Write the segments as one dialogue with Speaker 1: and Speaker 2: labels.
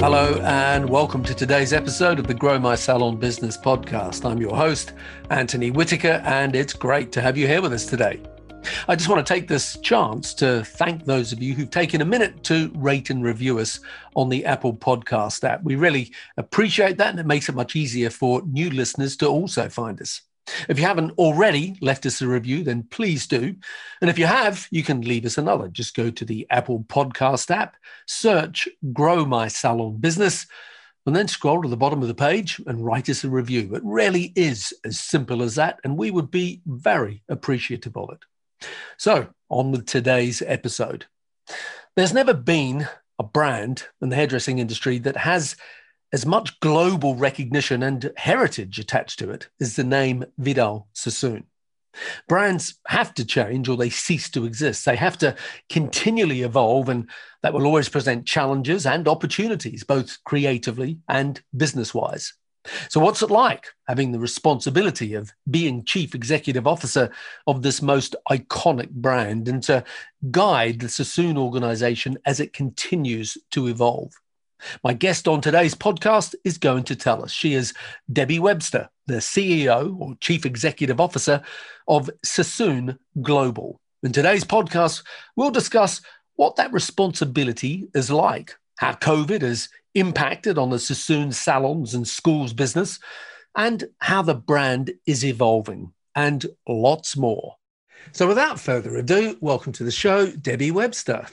Speaker 1: Hello, and welcome to today's episode of the Grow My Salon Business podcast. I'm your host, Anthony Whitaker, and it's great to have you here with us today. I just want to take this chance to thank those of you who've taken a minute to rate and review us on the Apple Podcast app. We really appreciate that, and it makes it much easier for new listeners to also find us. If you haven't already left us a review, then please do. And if you have, you can leave us another. Just go to the Apple Podcast app, search Grow My Salon Business, and then scroll to the bottom of the page and write us a review. It really is as simple as that, and we would be very appreciative of it. So, on with today's episode. There's never been a brand in the hairdressing industry that has as much global recognition and heritage attached to it as the name Vidal Sassoon. Brands have to change or they cease to exist. They have to continually evolve, and that will always present challenges and opportunities, both creatively and business wise. So, what's it like having the responsibility of being chief executive officer of this most iconic brand and to guide the Sassoon organization as it continues to evolve? My guest on today's podcast is going to tell us. She is Debbie Webster, the CEO or Chief Executive Officer of Sassoon Global. In today's podcast, we'll discuss what that responsibility is like, how COVID has impacted on the Sassoon salons and schools business, and how the brand is evolving, and lots more. So, without further ado, welcome to the show, Debbie Webster.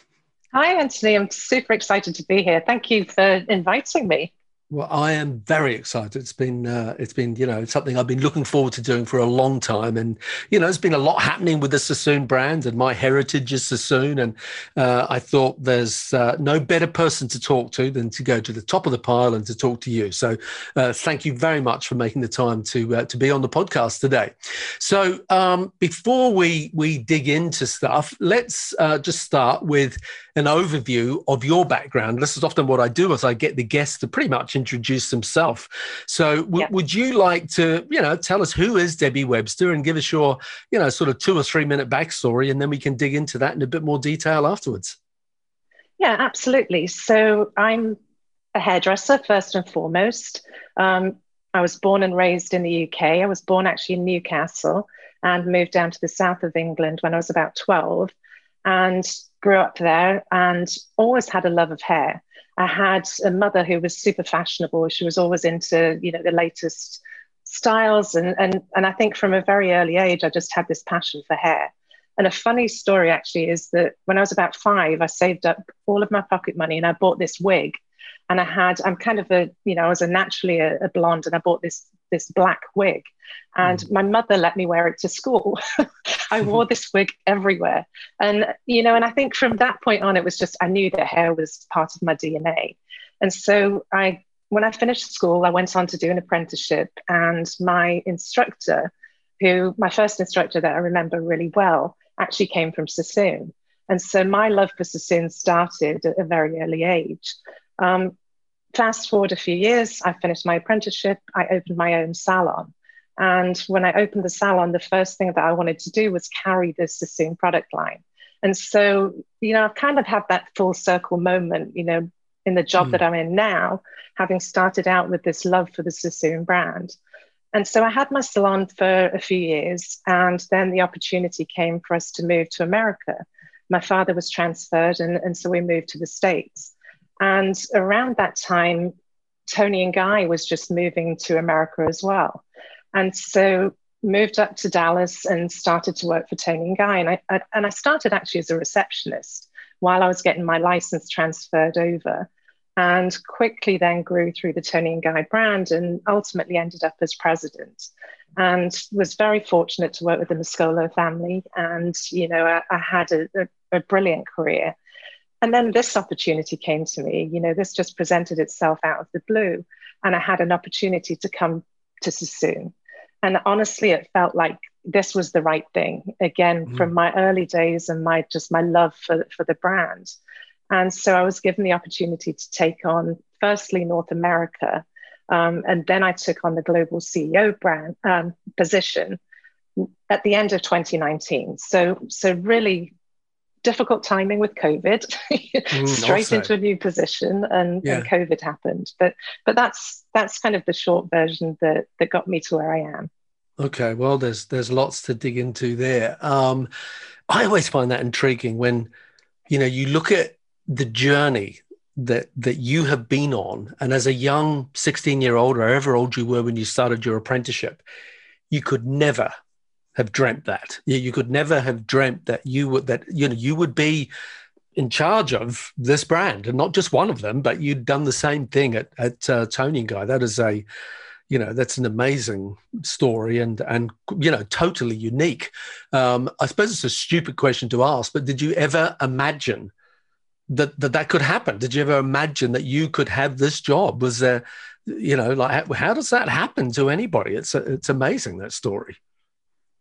Speaker 2: Hi, Anthony. I'm super excited to be here. Thank you for inviting me.
Speaker 1: Well, I am very excited. It's been uh, it's been you know something I've been looking forward to doing for a long time, and you know there's been a lot happening with the Sassoon brand, and my heritage is Sassoon, and uh, I thought there's uh, no better person to talk to than to go to the top of the pile and to talk to you. So, uh, thank you very much for making the time to uh, to be on the podcast today. So, um, before we we dig into stuff, let's uh, just start with an overview of your background. This is often what I do as I get the guests to pretty much introduce themselves. So w- yeah. would you like to, you know, tell us who is Debbie Webster and give us your, you know, sort of two or three minute backstory, and then we can dig into that in a bit more detail afterwards.
Speaker 2: Yeah, absolutely. So I'm a hairdresser first and foremost. Um, I was born and raised in the UK. I was born actually in Newcastle and moved down to the south of England when I was about 12. And grew up there and always had a love of hair. I had a mother who was super fashionable. She was always into, you know, the latest styles. And, and, and I think from a very early age, I just had this passion for hair. And a funny story actually is that when I was about five, I saved up all of my pocket money and I bought this wig. And I had, I'm kind of a, you know, I was a naturally a, a blonde and I bought this this black wig. And mm. my mother let me wear it to school. I wore this wig everywhere. And, you know, and I think from that point on, it was just, I knew that hair was part of my DNA. And so I, when I finished school, I went on to do an apprenticeship. And my instructor, who, my first instructor that I remember really well, actually came from Sassoon. And so my love for Sassoon started at a very early age. Um, fast forward a few years, I finished my apprenticeship, I opened my own salon. And when I opened the salon, the first thing that I wanted to do was carry the Sassoon product line. And so, you know, I've kind of had that full circle moment, you know, in the job mm. that I'm in now, having started out with this love for the Sassoon brand. And so I had my salon for a few years, and then the opportunity came for us to move to America. My father was transferred, and, and so we moved to the States. And around that time, Toni and Guy was just moving to America as well. And so moved up to Dallas and started to work for Toni and Guy. And I, I, and I started actually as a receptionist while I was getting my license transferred over and quickly then grew through the Toni and Guy brand and ultimately ended up as president and was very fortunate to work with the Mascolo family. And, you know, I, I had a, a, a brilliant career. And then this opportunity came to me. You know, this just presented itself out of the blue, and I had an opportunity to come to Sassoon. And honestly, it felt like this was the right thing. Again, mm. from my early days and my just my love for for the brand. And so I was given the opportunity to take on firstly North America, um, and then I took on the global CEO brand um, position at the end of 2019. So so really difficult timing with COVID, mm, straight also. into a new position, and, yeah. and, COVID happened. But but that's that's kind of the short version that that got me to where I am.
Speaker 1: Okay, well, there's there's lots to dig into there. Um, I always find that intriguing when you know you look at the journey that that you have been on, and as a young 16 year old or however old you were when you started your apprenticeship, you could never have dreamt that. You could never have dreamt that you would that you know you would be in charge of this brand and not just one of them, but you'd done the same thing at at uh, Toni and Guy. That is a you know that's an amazing story and and you know totally unique. Um, I suppose it's a stupid question to ask, but did you ever imagine? That, that that could happen did you ever imagine that you could have this job was there you know like how does that happen to anybody it's it's amazing that story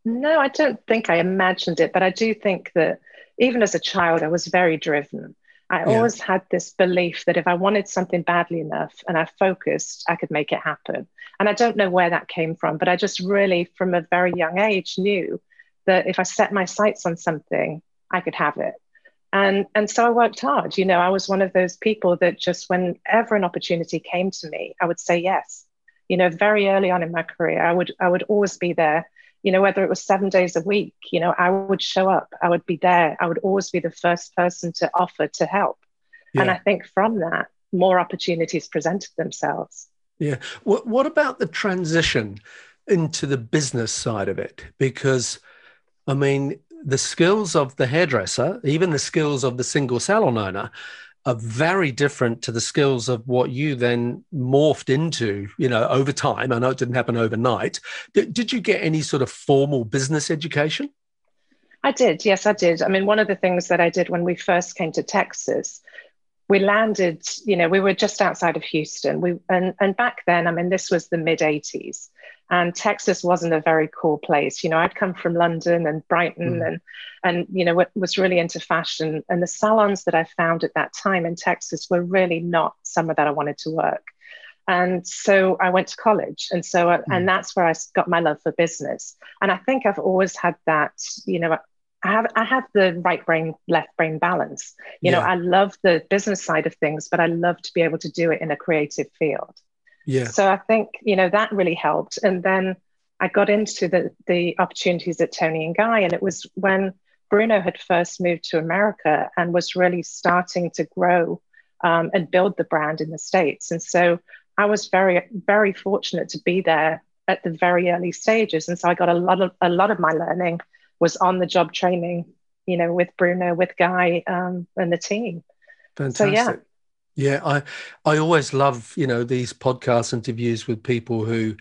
Speaker 2: no, I don't think I imagined it, but I do think that even as a child, I was very driven. I yeah. always had this belief that if I wanted something badly enough and I focused, I could make it happen. And I don't know where that came from, but I just really, from a very young age, knew that if I set my sights on something, I could have it. And, and so I worked hard. You know, I was one of those people that just whenever an opportunity came to me, I would say yes. You know, very early on in my career, I would I would always be there you know, whether it was seven days a week, you know, I would show up, I would be there, I would always be the first person to offer to help. Yeah. And I think from that, more opportunities presented themselves.
Speaker 1: Yeah. What, what about the transition into the business side of it? Because, I mean, the skills of the hairdresser, even the skills of the single salon owner, are very different to the skills of what you then morphed into, you know, over time. I know it didn't happen overnight. Did, you get any sort of formal business education?
Speaker 2: I did. Yes, I did. I mean, one of the things that I did when we first came to Texas, we landed, you know, we were just outside of Houston. We and and back then, I mean, this was the mid 80s and Texas wasn't a very cool place. You know, I'd come from London and Brighton mm. and and you know was really into fashion and the salons that I found at that time in Texas were really not somewhere that I wanted to work. And so I went to college, and so mm. and that's where I got my love for business. And I think I've always had that. You know, I have I have the right brain left brain balance. You yeah. know, I love the business side of things, but I love to be able to do it in a creative field.
Speaker 1: Yeah.
Speaker 2: So I think, you know, that really helped. And then I got into the the opportunities at Toni and Guy. And it was when Bruno had first moved to America and was really starting to grow um, and build the brand in the States. And so I was very, very fortunate to be there at the very early stages. And so I got a lot of a lot of my learning was on the job training, you know, with Bruno, with Guy, um, and the team.
Speaker 1: Fantastic. So, yeah. Yeah, I I always love you know these podcast interviews with people who,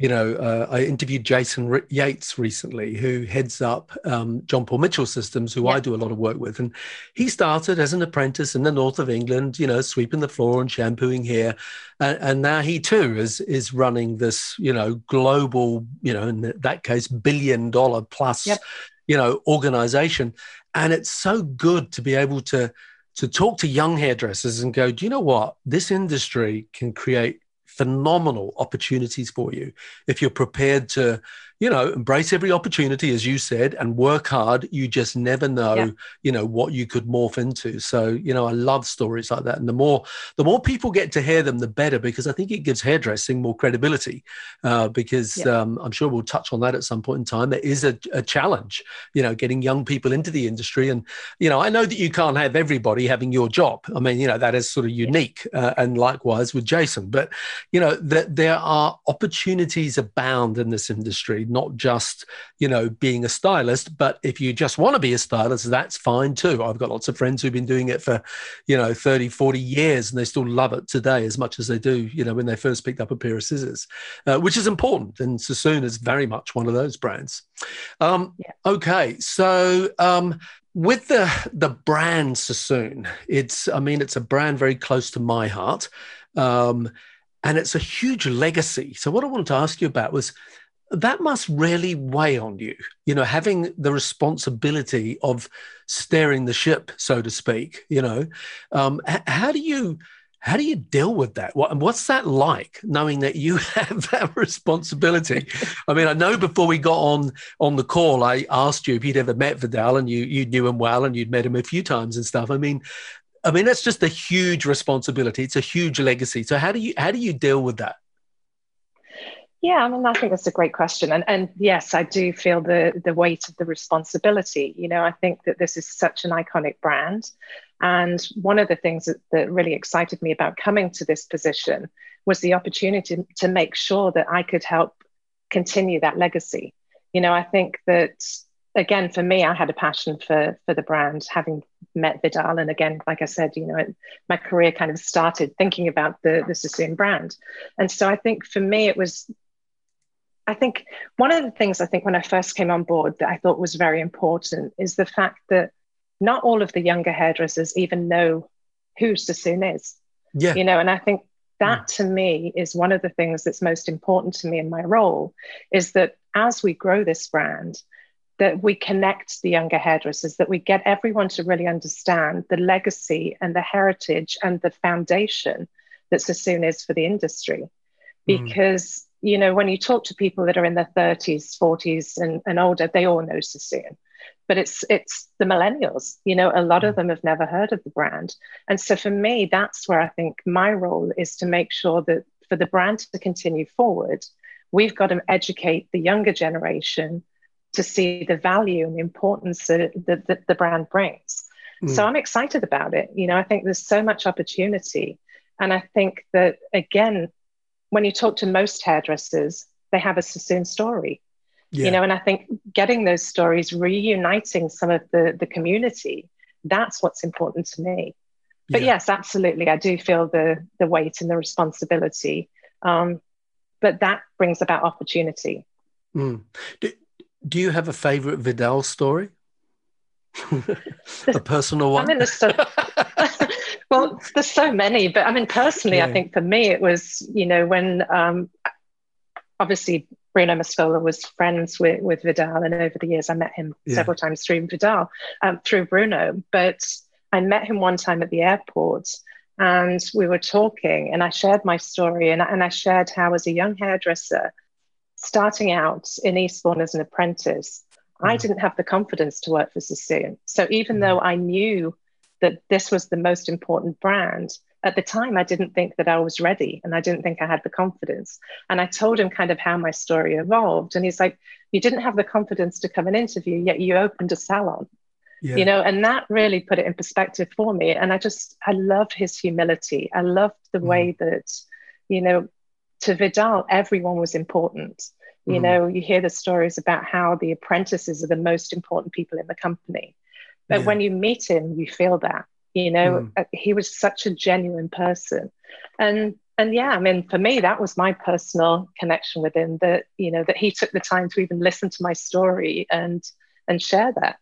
Speaker 1: you know, uh, I interviewed Jason Yates recently, who heads up um, John Paul Mitchell Systems, who yeah. I do a lot of work with, and he started as an apprentice in the north of England, you know, sweeping the floor and shampooing here, and, and now he too is is running this, you know, global, you know, in that case, billion dollar plus, yep. you know, organization, and it's so good to be able to to talk to young hairdressers and go, do you know what? This industry can create phenomenal opportunities for you if you're prepared to you know embrace every opportunity as you said and work hard. You just never know yeah. you know what you could morph into. So you know i love stories like that. And the more the more people get to hear them the better because i think it gives hairdressing more credibility uh, because yeah. um, i'm sure we'll touch on that at some point in time. There is a, a challenge you know getting young people into the industry. And you know i know that you can't have everybody having your job. I mean you know that is sort of unique uh, and likewise with jason. But you know that there are opportunities abound in this industry not just you know being a stylist but if you just want to be a stylist that's fine too i've got lots of friends who've been doing it for you know 30 40 years and they still love it today as much as they do you know when they first picked up a pair of scissors uh, which is important and sassoon is very much one of those brands um, yeah. okay so um, with the the brand Sassoon, it's I mean it's a brand very close to my heart, um, and it's a huge legacy. So what I wanted to ask you about was that must really weigh on you, you know, having the responsibility of steering the ship, so to speak. You know, um, how do you how do you deal with that? What, what's that like, knowing that you have that responsibility? I mean, I know before we got on on the call, I asked you if you'd ever met Vidal, and you you knew him well, and you'd met him a few times and stuff. I mean, I mean that's just a huge responsibility. It's a huge legacy. So how do you how do you deal with that?
Speaker 2: Yeah, I mean, I think that's a great question, and and yes, I do feel the the weight of the responsibility. You know, I think that this is such an iconic brand, and one of the things that, that really excited me about coming to this position was the opportunity to, make sure that I could help continue that legacy. You know, I think that again for me, I had a passion for for the brand, having met Vidal, and again, like I said, you know, my career kind of started thinking about the the Sassoon brand, and so I think for me it was I think one of the things I think when I first came on board that I thought was very important is the fact that not all of the younger hairdressers even know who Sassoon is.
Speaker 1: Yeah.
Speaker 2: You know, and I think that mm. to me is one of the things that's most important to me in my role is that as we grow this brand, that we connect the younger hairdressers, that we get everyone to really understand the legacy and the heritage and the foundation that Sassoon is for the industry. Mm. Because mm you know, when you talk to people that are in their 30s, 40s, and, and older, they all know Sassoon. But it's it's the millennials, you know, a lot of mm. them have never heard of the brand. And so for me, that's where I think my role is to make sure that for the brand to continue forward, we've got to educate the younger generation to see the value and the importance that, that, that the brand brings. Mm. So I'm excited about it. You know, I think there's so much opportunity. And I think that, again, when you talk to most hairdressers, they have a Sassoon story. Yeah. You know, and I think getting those stories, reuniting some of the the community, that's what's important to me. But yeah. yes, absolutely, I do feel the the weight and the responsibility. Um, but that brings about opportunity.
Speaker 1: Mm. Do, do you have a favorite Vidal story? a personal one?
Speaker 2: I mean, there's well, there's so many, but I mean, personally, yeah. I think for me, it was, you know, when um, obviously Bruno Mascolo was friends with, with Vidal, and over the years, I met him yeah. several times through Vidal, um, through Bruno. But I met him one time at the airport, and we were talking, and I shared my story, and, and I shared how, as a young hairdresser, starting out in Eastbourne as an apprentice, mm. I didn't have the confidence to work for Sassoon. So even mm. though I knew that this was the most important brand. At the time, I didn't think that I was ready and I didn't think I had the confidence. And I told him kind of how my story evolved. And he's like, You didn't have the confidence to come and interview, yet you opened a salon. Yeah. You know, and that really put it in perspective for me. And I just, I love his humility. I loved the mm. way that, you know, to Vidal, everyone was important. You mm. know, you hear the stories about how the apprentices are the most important people in the company. But yeah. when you meet him, you feel that. You know, mm. he was such a genuine person, and and yeah, I mean, for me, that was my personal connection with him. That you know that he took the time to even listen to my story and and share that.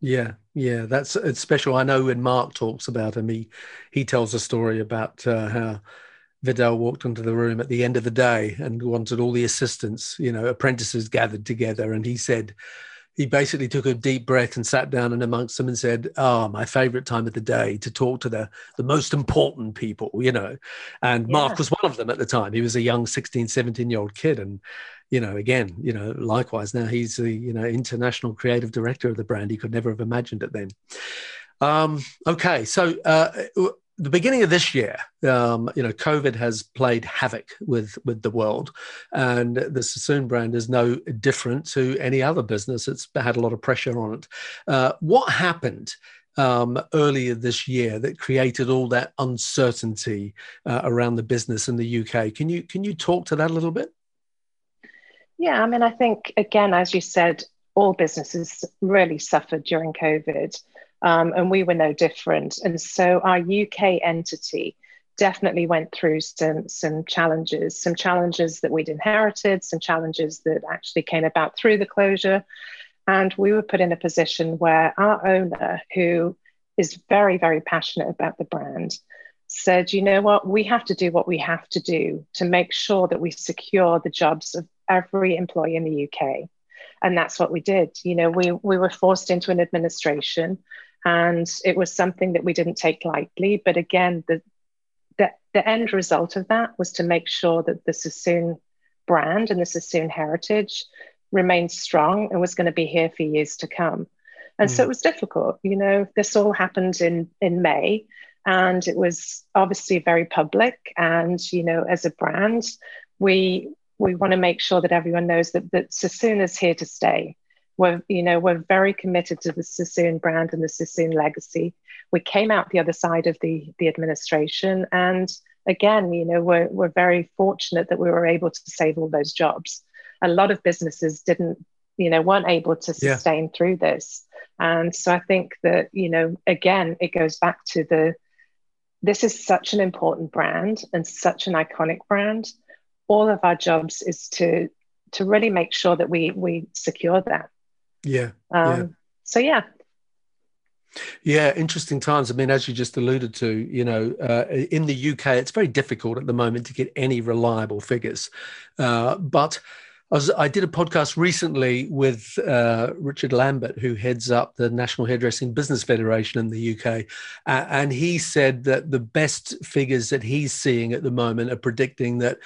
Speaker 1: Yeah, yeah, that's it's special. I know when Mark talks about him, he he tells a story about uh, how Vidal walked into the room at the end of the day and wanted all the assistants, you know, apprentices gathered together, and he said he basically took a deep breath and sat down and amongst them and said, "Oh, my favorite time of the day to talk to the the most important people," you know. And yeah. Mark was one of them at the time. He was a young 16, 17 year old kid, and you know, again, you know, likewise now he's the you know international creative director of the brand. He could never have imagined it then. Um, okay, so uh, the beginning of this year, um, you know, COVID has played havoc with with the world, and the Sassoon brand is no different to any other business. It's had a lot of pressure on it. Uh, what happened um, earlier this year that created all that uncertainty uh, around the business in the UK? Can you can you talk to that a little bit?
Speaker 2: Yeah, I mean, I think again, as you said, all businesses really suffered during COVID. Um, and we were no different. And so our UK entity definitely went through some, some challenges, some challenges that we'd inherited, some challenges that actually came about through the closure. And we were put in a position where our owner, who is very, very passionate about the brand, said, you know what, we have to do what we have to do to make sure that we secure the jobs of every employee in the UK. And that's what we did. You know, we, we were forced into an administration and it was something that we didn't take lightly. But again, the, the, the end result of that was to make sure that the Sassoon brand and the Sassoon heritage remained strong and was going to be here for years to come. And mm. so it was difficult. You know, this all happened in in May, and it was obviously very public. And you know, as a brand, we we want to make sure that everyone knows that that Sassoon is here to stay. We're you know we're very committed to the Sassoon brand and the Sassoon legacy. We came out the other side of the the administration, and again, you know, we're we're very fortunate that we were able to save all those jobs a lot of businesses didn't you know weren't able to sustain yeah. through this and so i think that you know again it goes back to the this is such an important brand and such an iconic brand all of our jobs is to to really make sure that we we secure that
Speaker 1: yeah, um, yeah.
Speaker 2: so yeah
Speaker 1: yeah, interesting times. I mean, as you just alluded to, you know, uh, in the UK, it's very difficult at the moment to get any reliable figures. Uh, but I, was, I did a podcast recently with uh, Richard Lambert, who heads up the National Hairdressing Business Federation in the UK. Uh, and he said that the best figures that he's seeing at the moment are predicting that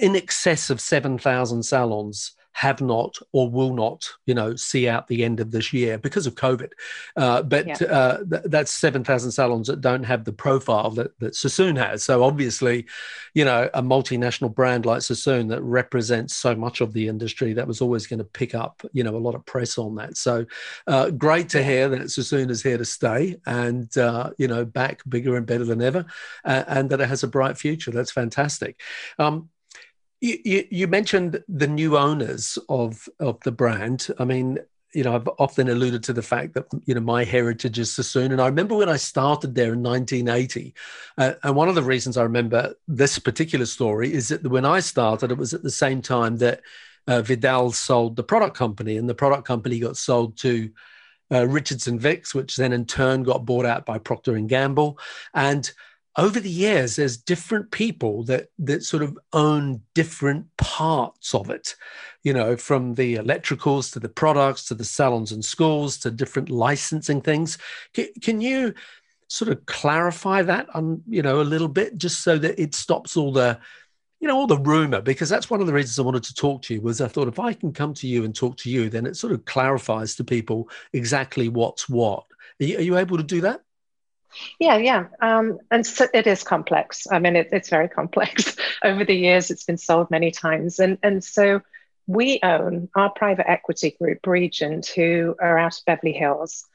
Speaker 1: in excess of 7,000 salons have not or will not, you know, see out the end of this year because of COVID. Uh, but yeah. uh, th- that's 7,000 salons that don't have the profile that, that Sassoon has. So obviously, you know, a multinational brand like Sassoon that represents so much of the industry, that was always going to pick up, you know, a lot of press on that. So uh, great to hear that Sassoon is here to stay and, uh, you know, back bigger and better than ever and that it has a bright future. That's fantastic. Um, you, you, mentioned the new owners of of the brand. I mean, you know, I've often alluded to the fact that you know my heritage is Sassoon, and I remember when I started there in 1980, uh, and one of the reasons I remember this particular story is that when I started, it was at the same time that uh, Vidal sold the product company, and the product company got sold to uh, Richardson Vicks, which then in turn got bought out by Procter and Gamble, and over the years, there's different people that that sort of own different parts of it. You know, from the electricals to the products to the salons and schools to different licensing things. Can, can you sort of clarify that on you know a little bit, just so that it stops all the you know all the rumor because that's one of the reasons i wanted to talk to you was i thought if i can come to you and talk to you then it sort of clarifies to people exactly what's what are you, are you able to do that
Speaker 2: yeah, yeah. Um, and so it is complex. I mean, it, it's very complex. Over the years, it's been sold many times. And, and so we own our private equity group, Regent, who are out of Beverly Hills,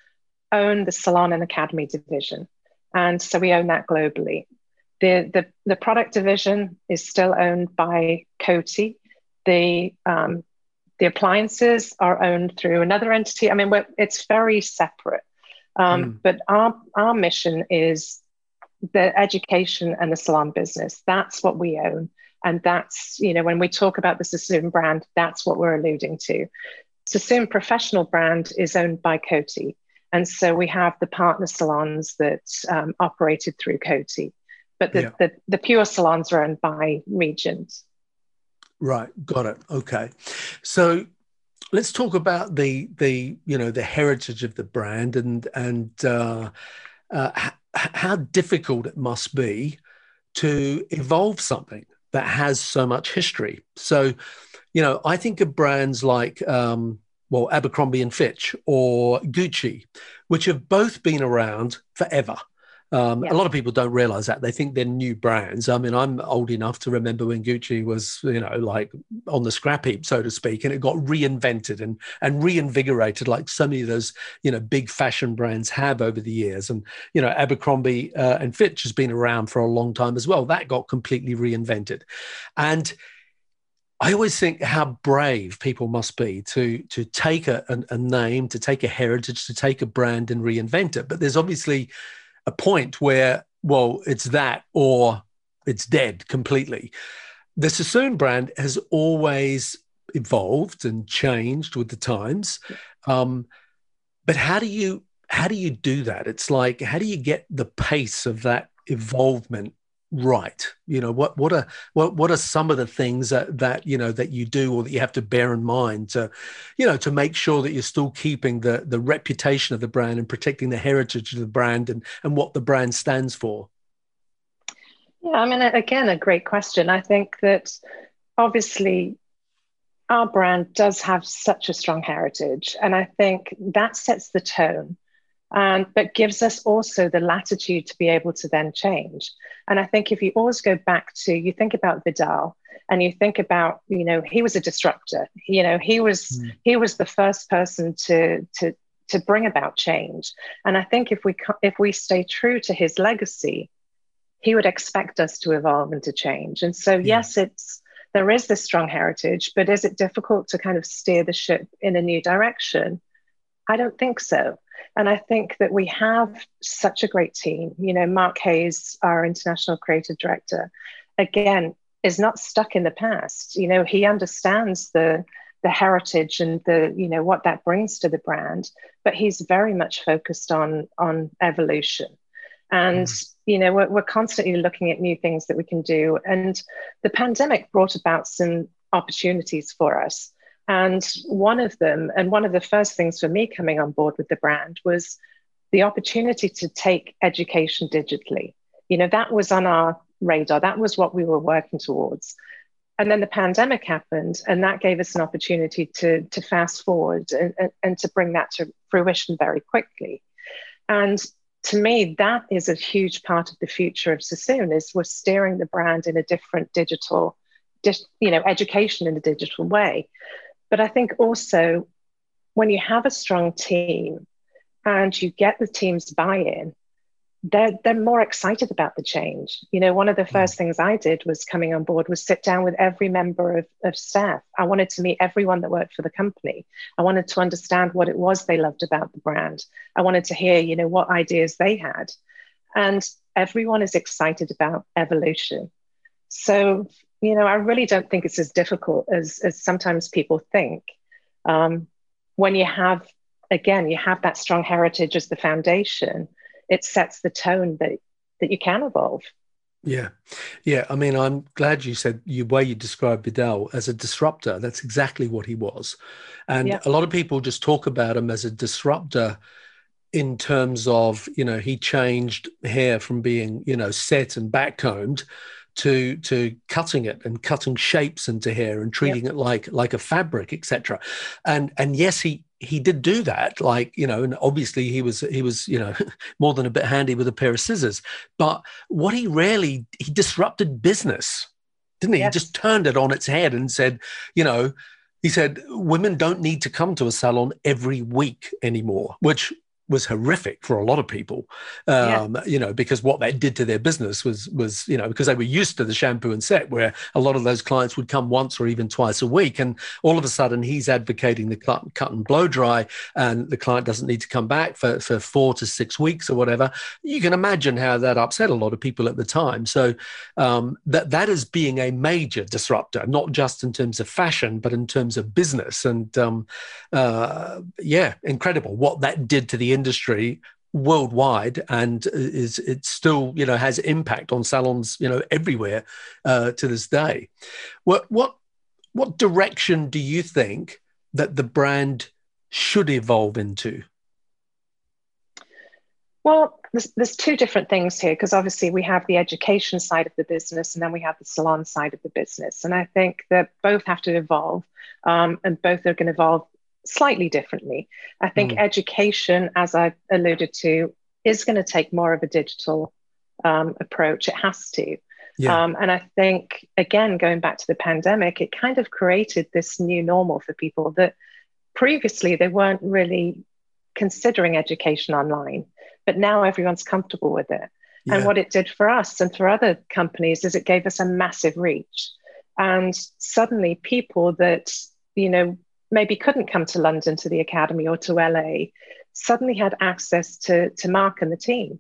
Speaker 2: own the Salon and Academy division. And so we own that globally. The, the, the product division is still owned by Coty. The, um, the appliances are owned through another entity. I mean, it's very separate. Um, mm. But our, our mission is the education and the salon business. That's what we own. And that's, you know, when we talk about the Sassoon brand, that's what we're alluding to. Sassoon professional brand is owned by Coty. And so we have the partner salons that um, operated through Coty. But the, yeah. the, the pure salons are owned by Regent.
Speaker 1: Right, got it. Okay. So let's talk about the the you know the heritage of the brand and and uh, uh, h- how difficult it must be to evolve something that has so much history. So, you know, I think of brands like um, well Abercrombie and Fitch or Gucci, which have both been around forever. Um, yeah. A lot of people don't realize that. They think they're new brands. I mean, I'm old enough to remember when Gucci was, you know, like on the scrap heap, so to speak, and it got reinvented and, and reinvigorated like so many of those, you know, big fashion brands have over the years. And, you know, Abercrombie uh, and Fitch has been around for a long time as well. That got completely reinvented. And, I always think how brave people must be to to take a, a, a, name, to take a heritage, to take a brand and reinvent it. But there's obviously a point where, well, it's that or it's dead completely. The Sassoon brand has always evolved and changed with the times. Um, but how do you how do you do that? It's like how do you get the pace of that evolvement right. You know what what are what what are some of the things that that you know that you do or that you have to bear in mind to you know to make sure that you're still keeping the the reputation of the brand and protecting the heritage of the brand and and what the brand stands for?
Speaker 2: Yeah i mean again a great question. I think that obviously our brand does have such a strong heritage and i think that sets the tone and but gives us also the latitude to be able to then change. And I think if you always go back to you think about Vidal and you think about you know he was a disruptor. You know he was mm. he was the first person to to to bring about change. And I think if we if we stay true to his legacy, he would expect us to evolve and to change. And so yeah. yes, it's there is this strong heritage, but is it difficult to kind of steer the ship in a new direction? I don't think so. And I think that we have such a great team. You know, Mark Hayes, our international creative director, again, is not stuck in the past. You know, he understands the the heritage and the you know what that brings to the brand, but he's very much focused on on evolution. And mm. you know, we're, we're constantly looking at new things that we can do. And the pandemic brought about some opportunities for us. And one of them, and one of the first things for me coming on board with the brand was the opportunity to take education digitally. You know, that was on our radar, that was what we were working towards. And then the pandemic happened, and that gave us an opportunity to, to fast forward and, and, and to bring that to fruition very quickly. And to me, that is a huge part of the future of Sassoon is we're steering the brand in a different digital, you know, education in a digital way. But I think also when you have a strong team and you get the team's buy in, they're, they're more excited about the change. You know, one of the hmm. first things I did was coming on board was sit down with every member of, of staff. I wanted to meet everyone that worked for the company. I wanted to understand what it was they loved about the brand. I wanted to hear, you know, what ideas they had. And everyone is excited about evolution. So you know, I really don't think it's as difficult as, as sometimes people think. Um, when you have, again, you have that strong heritage as the foundation, it sets the tone that, that you can evolve.
Speaker 1: Yeah, yeah. I mean, I'm glad you said the way you described Vidal as a disruptor. That's exactly what he was, and yeah. a lot of people just talk about him as a disruptor in terms of you know he changed hair from being you know set and backcombed to to cutting it and cutting shapes into hair and treating yep. it like like a fabric etc and and yes he he did do that like you know and obviously he was he was you know more than a bit handy with a pair of scissors but what he really he disrupted business didn't he yes. he just turned it on its head and said you know he said women don't need to come to a salon every week anymore which was horrific for a lot of people, um, yeah. you know, because what that did to their business was was you know because they were used to the shampoo and set, where a lot of those clients would come once or even twice a week, and all of a sudden he's advocating the cut, cut and blow dry, and the client doesn't need to come back for for four to six weeks or whatever. You can imagine how that upset a lot of people at the time. So um, that that is being a major disruptor, not just in terms of fashion, but in terms of business, and um, uh, yeah, incredible what that did to the industry worldwide and is it still you know has impact on salons you know everywhere uh, to this day. What what what direction do you think that the brand should evolve into?
Speaker 2: Well there's, there's two different things here because obviously we have the education side of the business and then we have the salon side of the business. And i think that both have to evolve um, and both are going to evolve slightly differently. I think mm. education, as I alluded to, is going to take more of a digital um, approach. It has to. Yeah. Um, and I think, again, going back to the pandemic, it kind of created this new normal for people that previously they weren't really considering education online, but now everyone's comfortable with it. Yeah. And what it did for us and for other companies is it gave us a massive reach. And suddenly, people that, you know, maybe couldn't come to London to the academy or to LA suddenly had access to, to Mark and the team.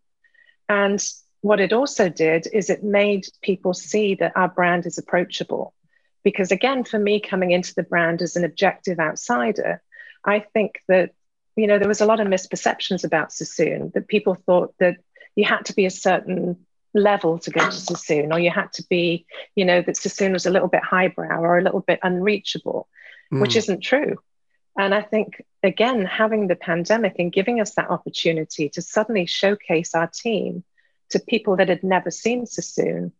Speaker 2: And what it also did is it made people see that our brand is approachable Because again, for me, coming into the brand as an objective outsider, I think that, you know, there was a lot of misperceptions about Sassoon, that people thought that you had to be a certain level to go to Sassoon, or you had to be, you know, that Sassoon was a little bit highbrow or a little bit unreachable, mm. which isn't true. And I think, again, having the pandemic and giving us that opportunity to suddenly showcase our team to people that had never seen Sassoon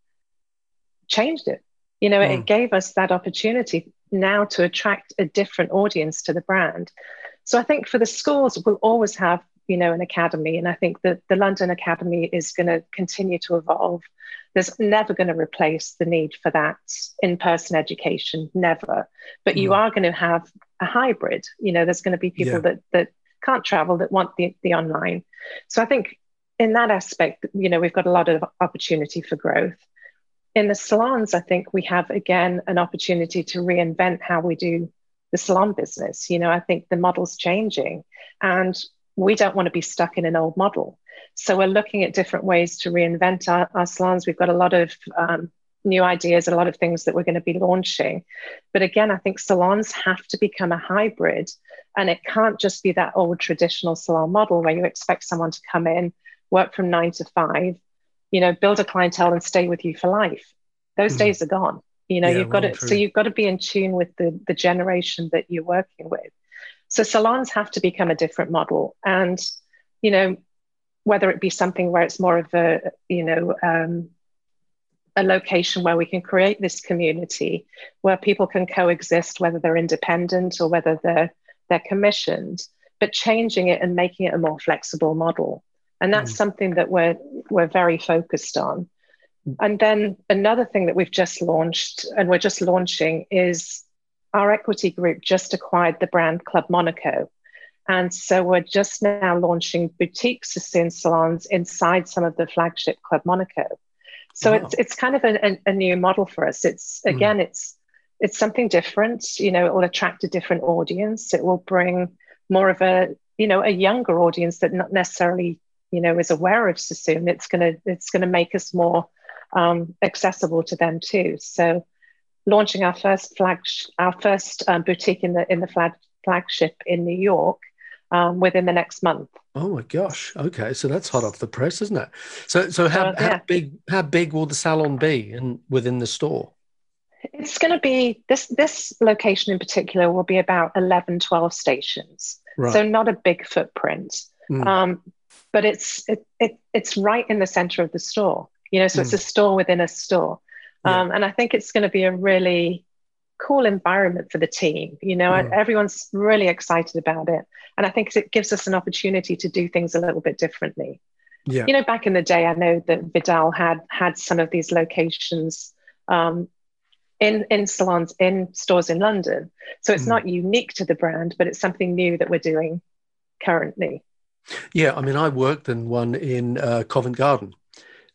Speaker 2: changed it. You know, mm. it gave us that opportunity now to attract a different audience to the brand. So I think for the schools, we'll always have, you know, an academy. And I think that the London Academy is going to continue to evolve. There's never going to replace the need for that in person education, never. But mm. you are going to have a hybrid. You know, there's going to be people yeah. that, that can't travel that want the, the online. So I think in that aspect, you know, we've got a lot of opportunity for growth. In the salons, I think we have again an opportunity to reinvent how we do the salon business. You know, I think the model's changing and we don't want to be stuck in an old model. So we're looking at different ways to reinvent our, our salons. We've got a lot of um, new ideas, a lot of things that we're going to be launching. But again, I think salons have to become a hybrid and it can't just be that old traditional salon model where you expect someone to come in work from nine to five, you know, build a clientele and stay with you for life. Those mm days are gone. You know, yeah, you've got to, so you've got to be in tune with the, the generation that you're working with. So salons have to become a different model. And, you know, whether it be something where it's more of a, you know, um, a location where we can create this community where people can coexist, whether they're independent or whether they're they're commissioned, but changing it and making it a more flexible model. And that's mm. something that we're we're very focused on. And then another thing that we've just launched and we're just launching is our equity group just acquired the brand Club Monaco. And so we're just now launching boutique Sassoon salons inside some of the flagship Club Monaco. So wow. it's it's kind of a, a, a, new model for us. It's mm. again, mm. it's it's something different. You know, it will attract a different audience. It will bring more of a you know a younger audience that not necessarily you know is aware of Sassoon, it's gonna it's gonna make us more um, accessible to them too. So launching our first flag our first um, boutique in the in the flag flagship in New York um, within the next month.
Speaker 1: Oh my gosh! Okay, so that's hot off the press, isn't it? So so how, uh, yeah. how big how big will the salon be and within the store?
Speaker 2: It's going to be this this location in particular will be about 11, 12 stations. Right. So not a big footprint. Mm. Um, but it's it, it it's right in the center of the store you know so mm. it's a store within a store um, and i think it's going to be a really cool environment for the team you know mm. everyone's really excited about it and i think it gives us an opportunity to do things a little bit differently yeah. you know back in the day i know that vidal had had some of these locations um, in in salons in stores in london so it's mm. not unique to the brand but it's something new that we're doing currently
Speaker 1: yeah, I mean, I worked in one in uh, Covent Garden.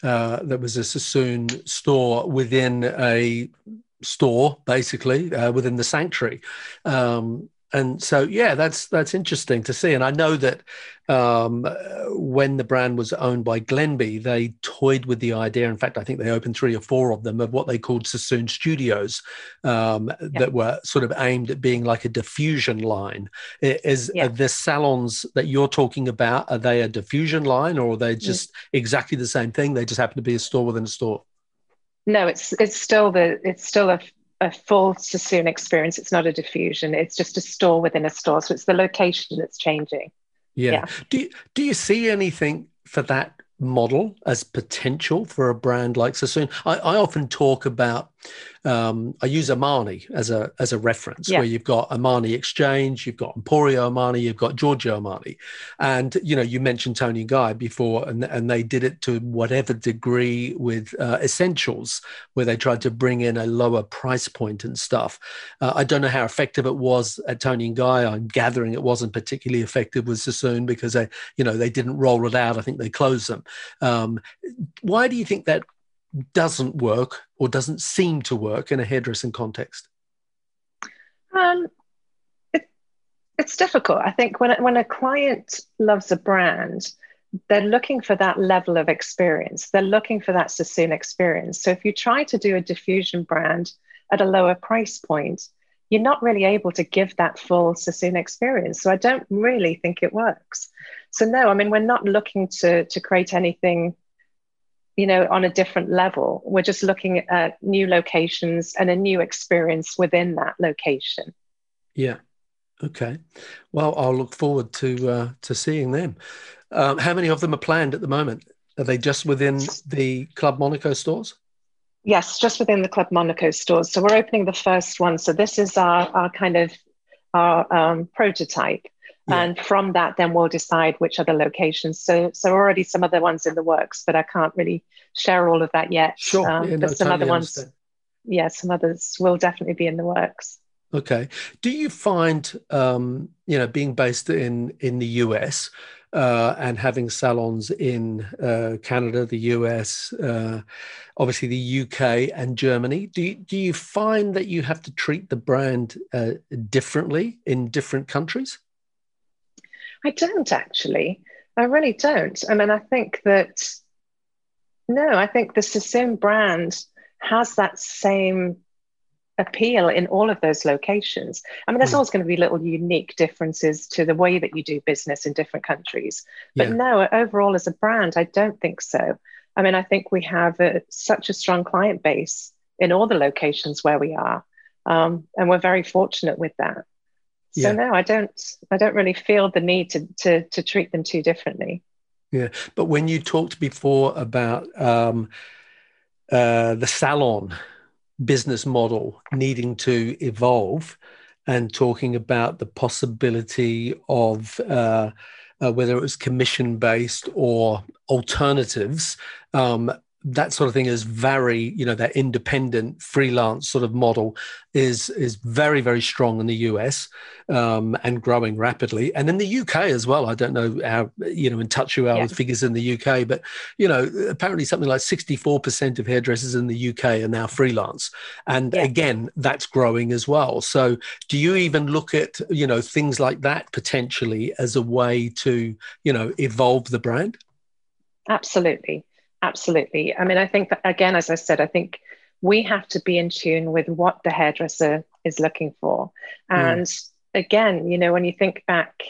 Speaker 1: Uh, that was a Sassoon store within a store, basically uh, within the sanctuary. Um, and so yeah that's that's interesting to see and i know that um, when the brand was owned by glemby they toyed with the idea in fact i think they opened three or four of them of what they called sassoon studios um, yeah. that were sort of aimed at being like a diffusion line is yeah. the salons that you're talking about are they a diffusion line or are they mm. just mm. exactly the same thing they just happen to be a store within a store
Speaker 2: no it's it's still the it's still a a full Sassoon experience. It's not a diffusion. It's just a store within a store. So it's the location that's changing.
Speaker 1: Yeah. yeah. Do you, do you see anything for that model as potential for a brand like Sassoon? I, I often talk about um, I use Armani as a as a reference, yeah. where you've got Armani Exchange, you've got Emporio Armani, you've got Giorgio Armani, and you know you mentioned Toni Guy before, and and they did it to whatever degree with uh, Essensuals, where they tried to bring in a lower price point and stuff. Uh, I don't know how effective it was at Toni and Guy. I'm gathering it wasn't particularly effective with Sassoon because they you know they didn't roll it out. I think they closed them. Um, why do you think that doesn't work or doesn't seem to work in a hairdressing context?
Speaker 2: Um, it, it's difficult. I think when, when a client loves a brand, they're looking for that level of experience. They're looking for that Sassoon experience. So if you try to do a diffusion brand at a lower price point, you're not really able to give that full Sassoon experience. So I don't really think it works. So no, I mean we're not looking to to create anything, you know, on a different level. We're just looking at new locations and a new experience within that location.
Speaker 1: Yeah. Okay. Well, I'll look forward to uh, to seeing them. Um, how many of them are planned at the moment? Are they just within the Club Monaco stores?
Speaker 2: Yes, just within the Club Monaco stores. So we're opening the first one. So this is our, our kind of our um, prototype. Yeah. And from that, then we'll decide which other locations. So, so already some other ones in the works, but I can't really share all of that yet.
Speaker 1: Sure, um, yeah,
Speaker 2: but
Speaker 1: no,
Speaker 2: some
Speaker 1: totally
Speaker 2: other ones,
Speaker 1: understand.
Speaker 2: yeah, some others will definitely be in the works.
Speaker 1: Okay. Do you find, um, you know, being based in in the US uh, and having salons in uh, Canada, the US, uh, obviously the UK and Germany, do you, do you find that you have to treat the brand uh, differently in different countries?
Speaker 2: I don't actually. I really don't. I mean, I think that no, I think the Sassoon brand has that same appeal in all of those locations. I mean, there's mm. always going to be little unique differences to the way that you do business in different countries. But yeah. no, overall, as a brand, I don't think so. I mean, I think we have a, such a strong client base in all the locations where we are. Um, and we're very fortunate with that. So yeah. no, I don't. I don't really feel the need to to to treat them too differently.
Speaker 1: Yeah, but when you talked before about um, uh, the salon business model needing to evolve and talking about the possibility of uh, uh, whether it was commission based or alternatives um, that sort of thing is very you know that independent freelance sort of model is is very very strong in the US um, and growing rapidly. And in the UK as well I don't know how you know in touch you are yeah. with figures in the UK but you know apparently something like 64% of hairdressers in the UK are now freelance. And yeah. again that's growing as well. So do you even look at you know things like that potentially as a way to you know evolve the brand?
Speaker 2: Absolutely Absolutely. I mean, I think that, again, as I said, I think we have to be in tune with what the hairdresser is looking for. Hmm. And mm. again, you know, when you think back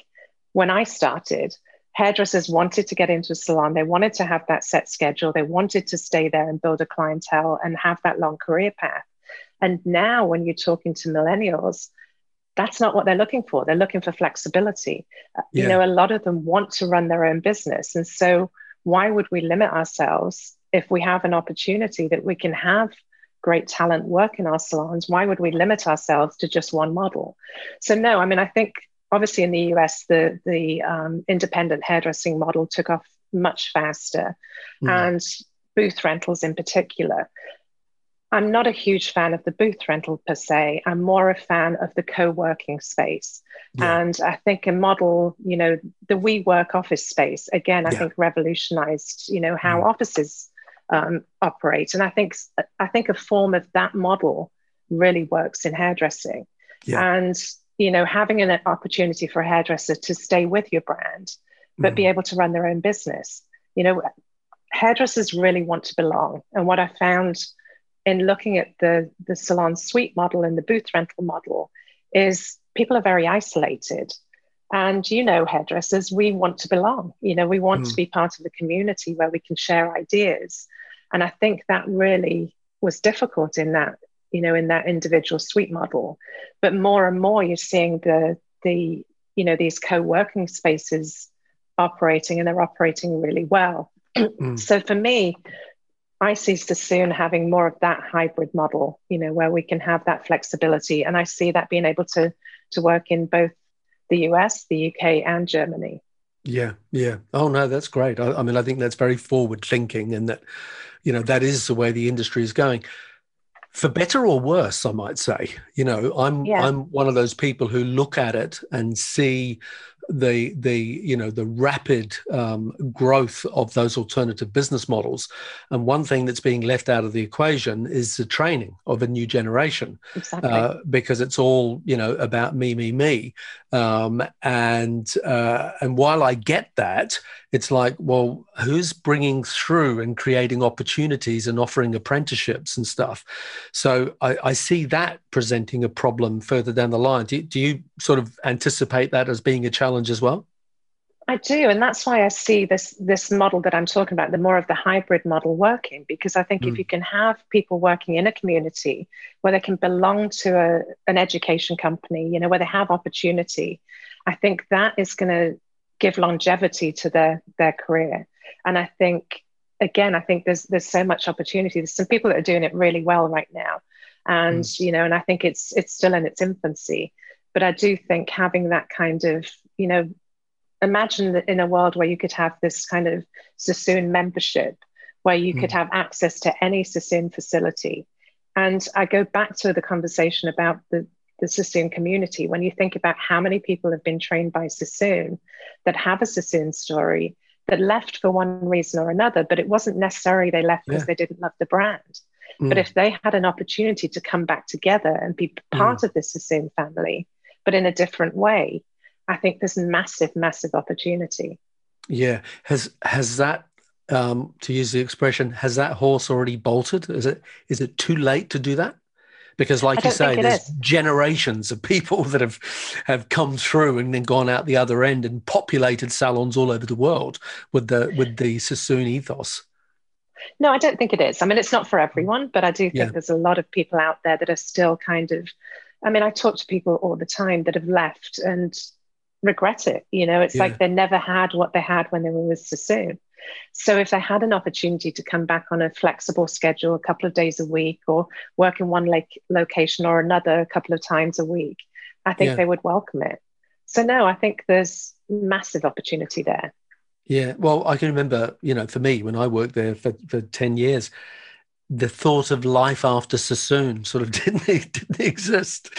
Speaker 2: when I started, hairdressers wanted to get into a salon. They wanted to have that set schedule. They wanted to stay there and build a clientele and have that long career path. And now, when you're talking to millennials, that's not what they're looking for. They're looking for flexibility. Uh, yeah. You know, a lot of them want to run their own business. And so, why would we limit ourselves if we have an opportunity that we can have great talent work in our salons? Why would we limit ourselves to just one model? So, no, I mean, I think obviously in the US, the, the um, independent hairdressing model took off much faster, mm. and booth rentals in particular. I'm not a huge fan of the booth rental per se. I'm more a fan of the co-working space. Yeah. And I think a model, you know, the WeWork office space, again, I yeah. think revolutionized, you know, how mm. offices um, operate. And I think I think a form of that model really works in hairdressing. Yeah. And, you know, having an opportunity for a hairdresser to stay with your brand, but mm. be able to run their own business. You know, hairdressers really want to belong. And what I found in looking at the, the salon suite model and the booth rental model is people are very isolated. And you know, hairdressers, we want to belong. You know, we want mm. to be part of the community where we can share ideas. And I think that really was difficult in that, you know, in that individual suite model. But more and more you're seeing the the, you know, these co-working spaces operating and they're operating really well. Mm. So for me, I see Sassoon having more of that hybrid model, you know, where we can have that flexibility. And I see that being able to, to work in both the US, the UK, and Germany.
Speaker 1: Yeah, yeah. Oh, no, that's great. I, I mean, I think that's very forward thinking and that, you know, that is the way the industry is going for better or worse i might say you know i'm yeah. i'm one of those people who look at it and see the the you know the rapid um, growth of those alternative business models. And one thing that's being left out of the equation is the training of a new generation,
Speaker 2: exactly. uh,
Speaker 1: because it's all you know about me, me, me. Um, and uh, and while I get that, it's like, well, who's bringing through and creating opportunities and offering apprenticeships and stuff? So I, I see that presenting a problem further down the line. Do, do you sort of anticipate that as being a challenge as well?
Speaker 2: I do, and that's why I see this this model that I'm talking about, the more of the hybrid model working, because I think mm. if you can have people working in a community where they can belong to a, an education company, you know, where they have opportunity, I think that is going to give longevity to their their career. And I think again, I think there's there's so much opportunity. There's some people that are doing it really well right now, and mm. you know, and I think it's it's still in its infancy. But I do think having that kind of you know, imagine that in a world where you could have this kind of Sassoon membership, where you mm. could have access to any Sassoon facility. And I go back to the conversation about the the Sassoon community, when you think about how many people have been trained by Sassoon that have a Sassoon story that left for one reason or another, but it wasn't necessarily they left because yeah. they didn't love the brand. Mm. But if they had an opportunity to come back together and be part mm. of the Sassoon family, but in a different way, I think there's massive, massive opportunity.
Speaker 1: Yeah. Has has that um, to use the expression, has that horse already bolted? Is it is it too late to do that? because like you say there's is. generations of people that have have come through and then gone out the other end and populated salons all over the world with the with the sassoon ethos
Speaker 2: no i don't think it is i mean it's not for everyone but i do think yeah. there's a lot of people out there that are still kind of i mean i talk to people all the time that have left and regret it you know it's yeah. like they never had what they had when they were with sassoon so if they had an opportunity to come back on a flexible schedule, a couple of days a week, or work in one like location or another a couple of times a week, I think yeah. they would welcome it. So no, I think there's massive opportunity there.
Speaker 1: Yeah, well, I can remember, you know, for me when I worked there for, for 10 years, the thought of life after Sassoon sort of didn't, didn't exist.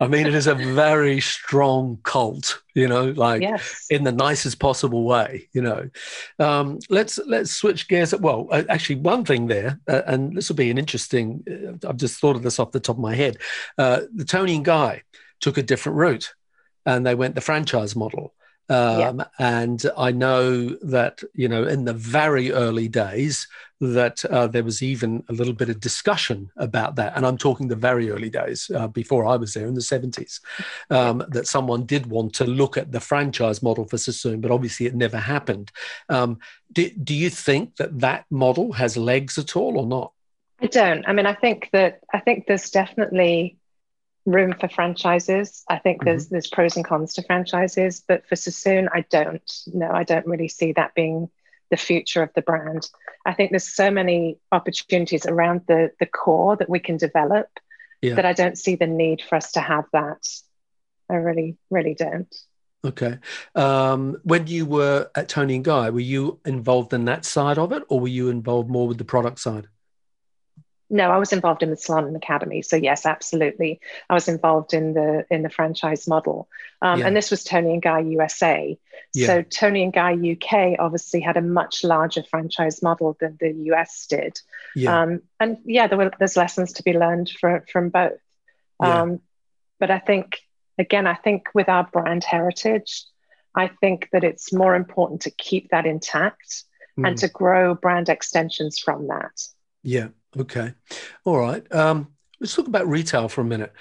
Speaker 1: I mean, it is a very strong cult, you know, like yes. in the nicest possible way, you know. Um, let's let's switch gears. Well, uh, actually, one thing there, uh, and this will be an interesting. Uh, I've just thought of this off the top of my head. Uh, the Toni and Guy took a different route, and they went the franchise model. Um, yeah. And I know that, you know, in the very early days, that uh, there was even a little bit of discussion about that. And I'm talking the very early days uh, before I was there in the 70s, um, that someone did want to look at the franchise model for Sassoon, but obviously it never happened. Um, do, do you think that that model has legs at all or not?
Speaker 2: I don't. I mean, I think that I think there's definitely room for franchises. I think mm-hmm. there's there's pros and cons to franchises, but for Sassoon, I don't. No, I don't really see that being the future of the brand. I think there's so many opportunities around the the core that we can develop yeah. that I don't see the need for us to have that. I really, really don't.
Speaker 1: Okay. Um, when you were at Toni and Guy, were you involved in that side of it, or were you involved more with the product side?
Speaker 2: No, I was involved in the Salon Academy. So yes, absolutely, I was involved in the in the franchise model, um, yeah. and this was Toni and Guy USA. Yeah. So Toni and Guy UK obviously had a much larger franchise model than the US did, yeah. Um, and yeah, there were there's lessons to be learned from from both. Um, but I think again, I think with our brand heritage, I think that it's more important to keep that intact mm. and to grow brand extensions from that.
Speaker 1: Yeah. Okay. All right. Um, let's talk about retail for a minute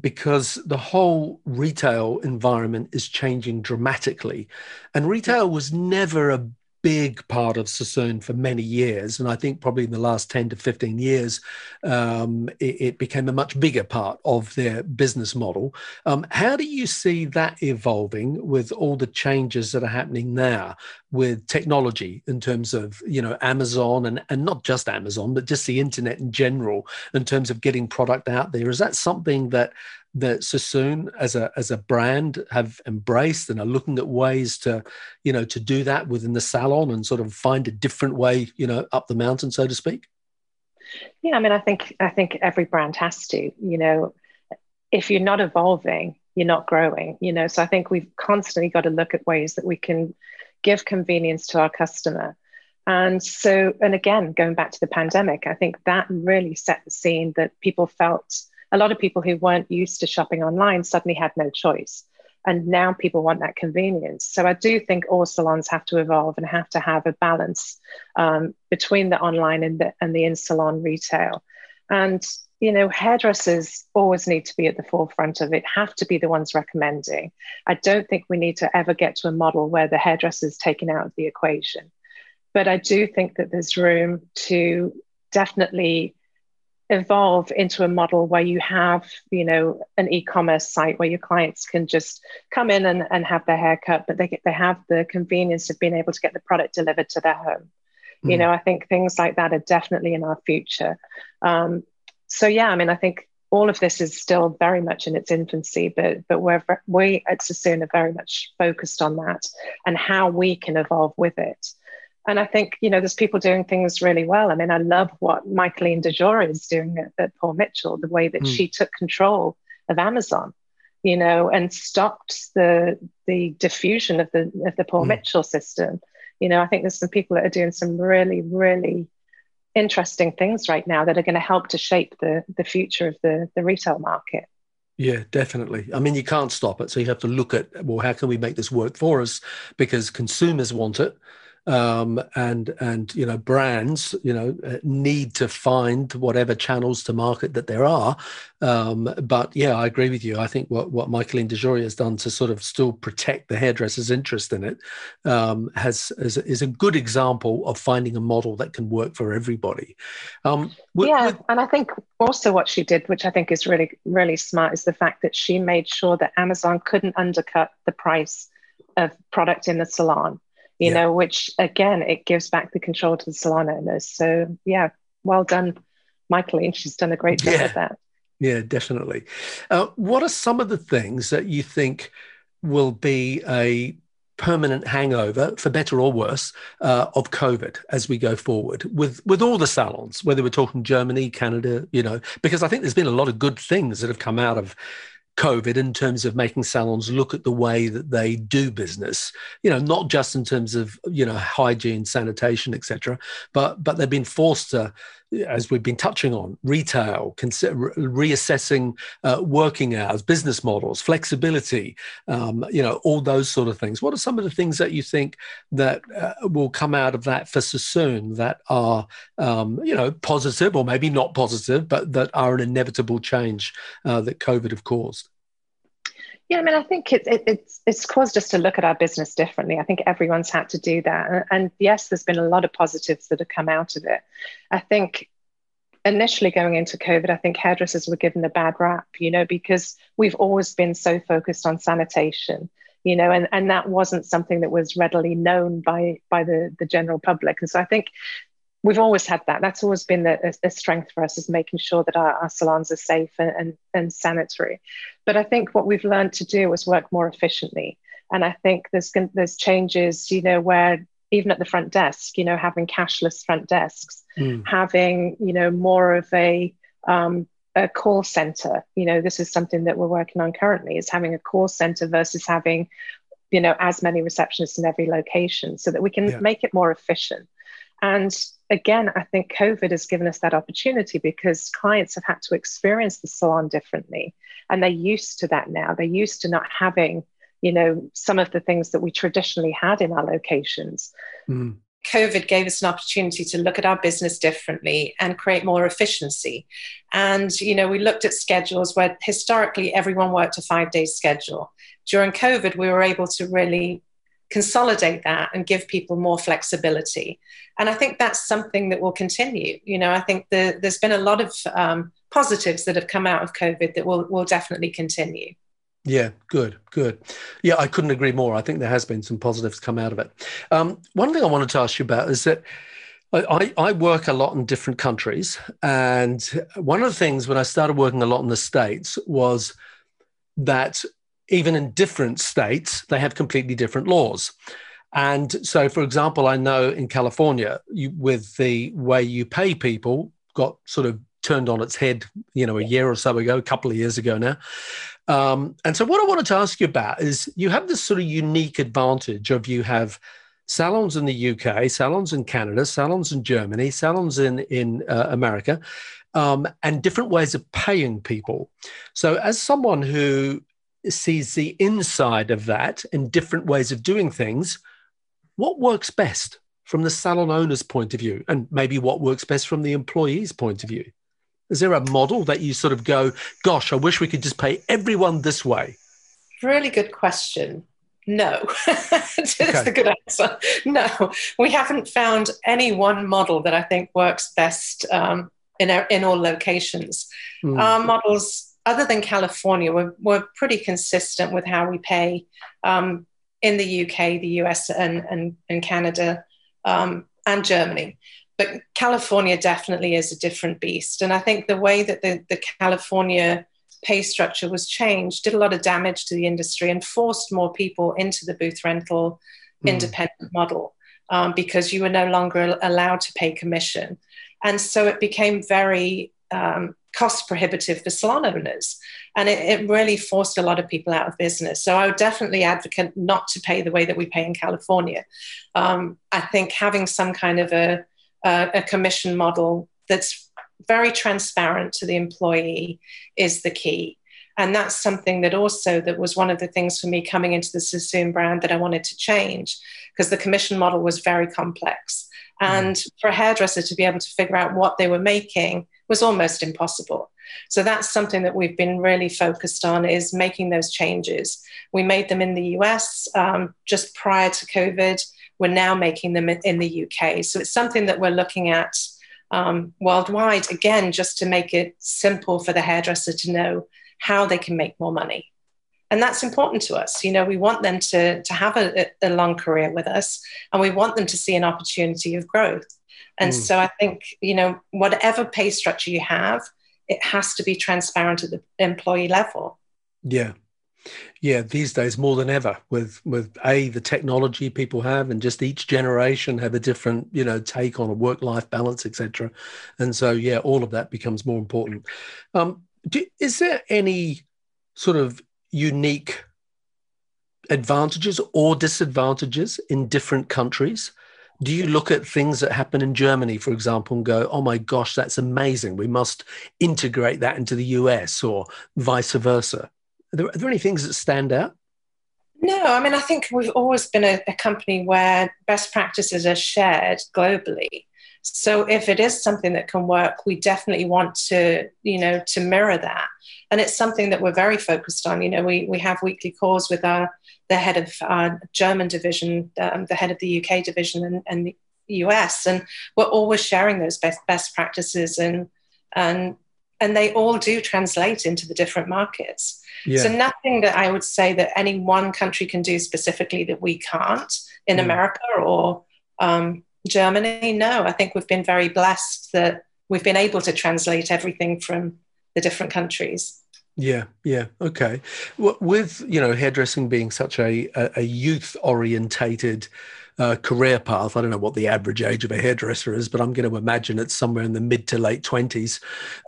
Speaker 1: because the whole retail environment is changing dramatically. And retail was never a big part of Sassoon for many years. And I think probably in the last 10 to 15 years, um, it, it, became a much bigger part of their business model. Um, how do you see that evolving with all the changes that are happening now with technology in terms of, you know, Amazon and, and not just Amazon, but just the internet in general in terms of getting product out there? Is that something that that Sassoon as a as a brand have embraced and are looking at ways to, you know, to do that within the salon and sort of find a different way, you know, up the mountain, so to speak?
Speaker 2: Yeah, I mean, I think I think every brand has to, you know, if you're not evolving, you're not growing. You know, so I think we've constantly got to look at ways that we can give convenience to our customer. And so, and again, going back to the pandemic, I think that really set the scene that people felt a lot of people who weren't used to shopping online suddenly had no choice. And now people want that convenience. So I do think all salons have to evolve and have to have a balance um, between the online and the, and the in salon retail. And you know, hairdressers always need to be at the forefront of it, have to be the ones recommending. I don't think we need to ever get to a model where the hairdresser is taken out of the equation. But I do think that there's room to definitely evolve into a model where you have, you know, an e-commerce site where your clients can just come in and, and have their hair cut, but they get, they have the convenience of being able to get the product delivered to their home. Mm. You know, I think things like that are definitely in our future. Um, so yeah, I mean, I think all of this is still very much in its infancy, but but we're we at Sassoon are very much focused on that and how we can evolve with it. And I think you know there's people doing things really well. I mean, I love what Michaeline DeJoria is doing at, at Paul Mitchell, the way that mm. she took control of Amazon, you know, and stopped the the diffusion of the of the Paul mm. Mitchell system. You know, I think there's some people that are doing some really really interesting things right now that are going to help to shape the the future of the the retail market.
Speaker 1: Yeah, definitely. I mean, you can't stop it. So you have to look at, well, how can we make this work for us? Because consumers want it um, and and you know brands you know uh, need to find whatever channels to market that there are. Um, but yeah i agree with you. I think what what michaeline DeJoria has done to sort of still protect the hairdresser's interest in it um, has is, is, a good example of finding a model that can work for everybody.
Speaker 2: Um, with, yeah with, and i think also what she did which i think is really really smart is the fact that she made sure that amazon couldn't undercut the price of product in the salon you yeah. know, which again, it gives back the control to the salon owners. So, yeah, well done, Michaeline. She's done a great job yeah. that.
Speaker 1: Yeah, definitely. Uh, what are some of the things that you think will be a permanent hangover, for better or worse, uh, of COVID as we go forward with with all the salons, whether we're talking Germany, Canada, you know, because I think there's been a lot of good things that have come out of COVID in terms of making salons look at the way that they do business. You know, not just in terms of you know hygiene, sanitation, etc., but but they've been forced to, as we've been touching on, retail, reassessing uh, working hours, business models, flexibility. Um, you know, all those sort of things. What are some of the things that you think that uh, will come out of that for Sassoon that are um, you know positive or maybe not positive, but that are an inevitable change uh, that COVID have caused?
Speaker 2: Yeah, I mean, I think it, it, it's it's caused us to look at our business differently. I think everyone's had to do that, and, and yes, there's been a lot of positives that have come out of it. I think initially going into COVID, I think hairdressers were given a bad rap, you know, because we've always been so focused on sanitation, you know, and, and that wasn't something that was readily known by by the, the general public. And so I think we've always had that. That's always been the, a, a, strength for us is making sure that our, our salons are safe and, and, and, sanitary. But I think what we've learned to do is work more efficiently. And I think there's there's changes, you know, where even at the front desk, you know, having cashless front desks, mm. having you know more of a um, a call center. You know, this is something that we're working on currently is having a call center versus having you know as many receptionists in every location, so that we can yeah. make it more efficient. And again, I think COVID has given us that opportunity because clients have had to experience the salon differently. And they're used to that now. They're used to not having, you know, some of the things that we traditionally had in our locations. Mm. COVID gave us an opportunity to look at our business differently and create more efficiency. And, you know, we looked at schedules where historically everyone worked a five day schedule. During COVID, we were able to really consolidate that and give people more flexibility. And I think that's something that will continue. You know, I think the, there's been a lot of um, positives that have come out of COVID that will, will definitely continue.
Speaker 1: Yeah, good, good. Yeah, I couldn't agree more. I think there has been some positives come out of it. Um, one thing I wanted to ask you about is that I, I, work a lot in different countries. And one of the things when I started working a lot in the States was that even in different states, they have completely different laws. And so, for example, I know in California, you, with the way you pay people, got sort of turned on its head, you know, a year or so ago, a couple of years ago now. Um, and so, what I wanted to ask you about is you have this sort of unique advantage of you have salons in the UK, salons in Canada, salons in Germany, salons in in uh, America, um, and different ways of paying people. So, as someone who sees the inside of that and different ways of doing things, what works best from the salon owner's point of view, and maybe what works best from the employee's point of view? Is there a model that you sort of go, gosh, I wish we could just pay everyone this way?
Speaker 2: Really good question. No, that's okay. the good answer. No, we haven't found any one model that I think works best um, in, our, in all locations. Mm. Our models, other than California, we're pretty consistent with how we pay um, in the UK, the US, and, and, and Canada, um, and Germany. But California definitely is a different beast. And I think the way that the, the California pay structure was changed did a lot of damage to the industry and forced more people into the booth rental mm. independent model um, because you were no longer allowed to pay commission. And so it became very um, cost prohibitive for salon owners. And it, it, really forced a lot of people out of business. So I would definitely advocate not to pay the way that we pay in California. Um, I think having some kind of a, a, a commission model that's very transparent to the employee is the key and that's something that also that was one of the things for me coming into the Sassoon brand that I wanted to change because the commission model was very complex and mm. for a hairdresser to be able to figure out what they were making was almost impossible so that's something that we've been really focused on is making those changes we made them in the us um, just prior to covid we're now making them in the uk so it's something that we're looking at um, worldwide, again, just to make it simple for the hairdresser to know how they can make more money. And that's important to us. You know, we want them to, to have a, a long career with us and we want them to see an opportunity of growth. And mm. so I think, you know, whatever pay structure you have, it has to be transparent at the employee level.
Speaker 1: Yeah, yeah, these days more than ever, with with a the technology people have, and just each generation have a different you know take on a work life balance, etc. And so yeah, all of that becomes more important. Um, do, is there any sort of unique advantages or disadvantages in different countries? Do you look at things that happen in Germany, for example, and go, oh my gosh, that's amazing. We must integrate that into the US or vice versa? Are there, are there any things that stand out?
Speaker 2: No, I mean, I think we've always been a, a, company where best practices are shared globally. So if it is something that can work, we definitely want to, you know, to mirror that. And it's something that we're very focused on. You know, we, we have weekly calls with our the head of our German division, um, the head of the UK division, and, and the US, and we're always sharing those best best practices and and and they all do translate into the different markets. Yeah. So nothing that I would say that any one country can do specifically that we can't in mm. America or um, Germany. No, I think we've been very blessed that we've been able to translate everything from the different countries.
Speaker 1: Yeah, yeah, okay. With you know hairdressing being such a a youth orientated uh, career path. I don't know what the average age of a hairdresser is, but I'm going to imagine it's somewhere in the mid to late 20s.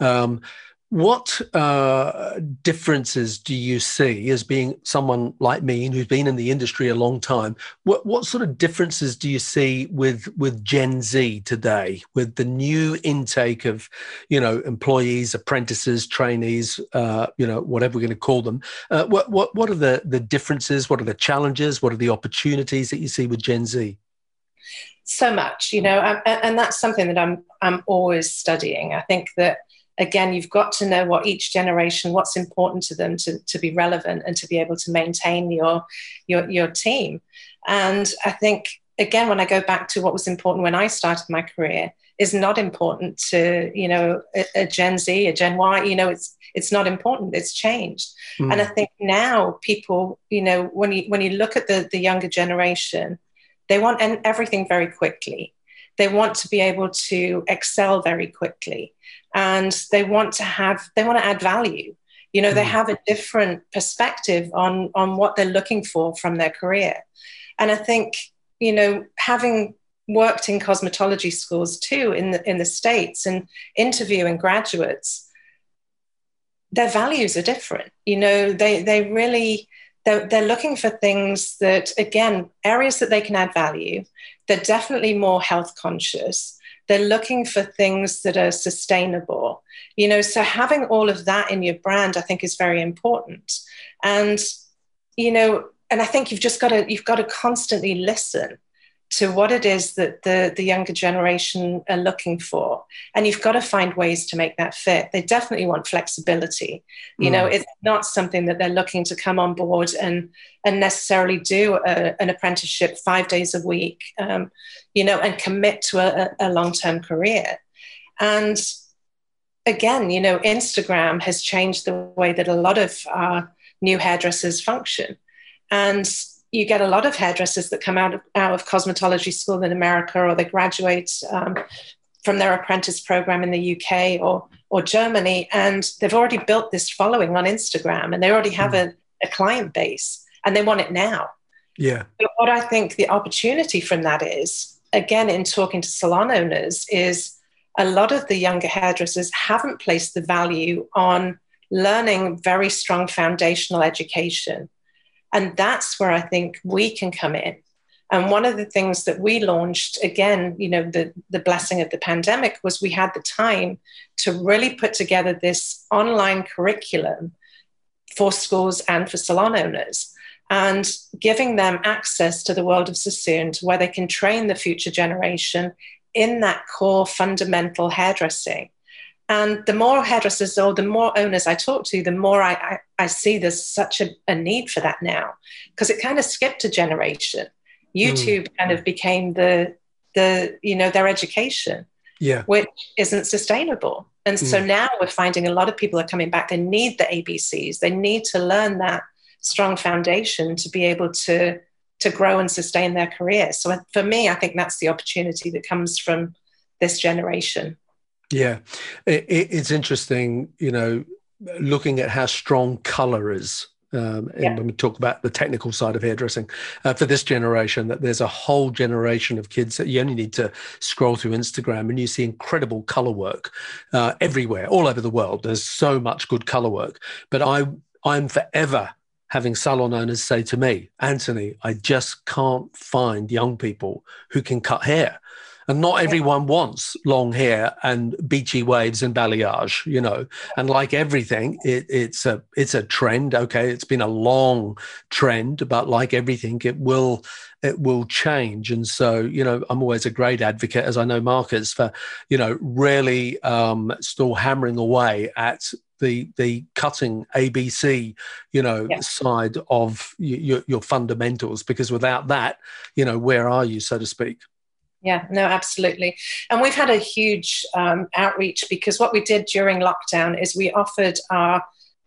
Speaker 1: Um, what uh, differences do you see as being someone like me who's been in the industry a long time? What, what sort of differences do you see with with Gen Z today, with the new intake of, you know, employees, apprentices, trainees, uh, you know, whatever we're going to call them? Uh, what what what are the the differences? What are the challenges? What are the opportunities that you see with Gen Z?
Speaker 2: So much, you know, and, and that's something that I'm I'm always studying. I think that again, you've got to know what each generation, what's important to them to, to be relevant and to be able to maintain your, your, your team. And I think, again, when I go back to what was important when I started my career, is not important to you know a, a, Gen Z, a Gen Y. You know, it's it's not important. It's changed, mm. and I think now people, you know, when you when you look at the the younger generation, they want everything very quickly. They want to be able to excel very quickly and they want to have they want to add value you know mm. they have a different perspective on on what they're looking for from their career and i think you know having worked in cosmetology schools too in the in the states and interviewing graduates their values are different. You know, they they really they're, they're looking for things that again areas that they can add value. They're definitely more health conscious. They're looking for things that are sustainable. You know, so having all of that in your brand, I think, is very important. And you know, and I think you've just got to you've got to constantly listen to what it is that the, the younger generation are looking for. And you've got to find ways to make that fit. They definitely want flexibility. You mm. know, it's not something that they're looking to come on board and, and necessarily do a, an apprenticeship five days a week, um, you know, and commit to a, a long term career. And again, you know, Instagram has changed the way that a lot of our new hairdressers function. And you get a lot of hairdressers that come out of, out of cosmetology school in America or they graduate um, from their apprentice program in the UK or, or Germany, and they've already built this following on Instagram and they already have mm. a, a client base and they want it now.
Speaker 1: Yeah.
Speaker 2: But what I think the opportunity from that is, again, in talking to salon owners, is a lot of the younger hairdressers haven't placed the value on learning very strong foundational education and that's where I think we can come in. And one of the things that we launched, again, you know, the, the blessing of the pandemic was we had the time to really put together this online curriculum for schools and for salon owners and giving them access to the world of Sassoon to where they can train the future generation in that core fundamental hairdressing. And the more hairdressers or the more owners I talk to, the more I, I, I see there's such a, a, need for that now because it kind of skipped a generation. YouTube mm. kind of became the the you know their education,
Speaker 1: yeah,
Speaker 2: which isn't sustainable. And mm. so now we're finding a lot of people are coming back. They need the ABCs. They need to learn that strong foundation to be able to to grow and sustain their career. So for me, I think that's the opportunity that comes from this generation.
Speaker 1: Yeah, it, it's interesting, you know, looking at how strong color is. Um, and yeah. when we talk about the technical side of hairdressing uh, for this generation, that there's a whole generation of kids that you only need to scroll through Instagram and you see incredible color work uh, everywhere, all over the world. There's so much good color work. But I, I'm forever having salon owners say to me, Anthony, I just can't find young people who can cut hair and not everyone wants long hair and beachy waves and balayage you know and like everything it, it's a it's a trend okay it's been a long trend but like everything it will it will change and so you know i'm always a great advocate as i know mark is for you know really um, still hammering away at the the cutting ABC, you know, yeah. side of your, your fundamentals. Because without that, you know, where are you, so to speak?
Speaker 2: Yeah, no, absolutely. And we've had a huge um, outreach because what we did during lockdown is we offered our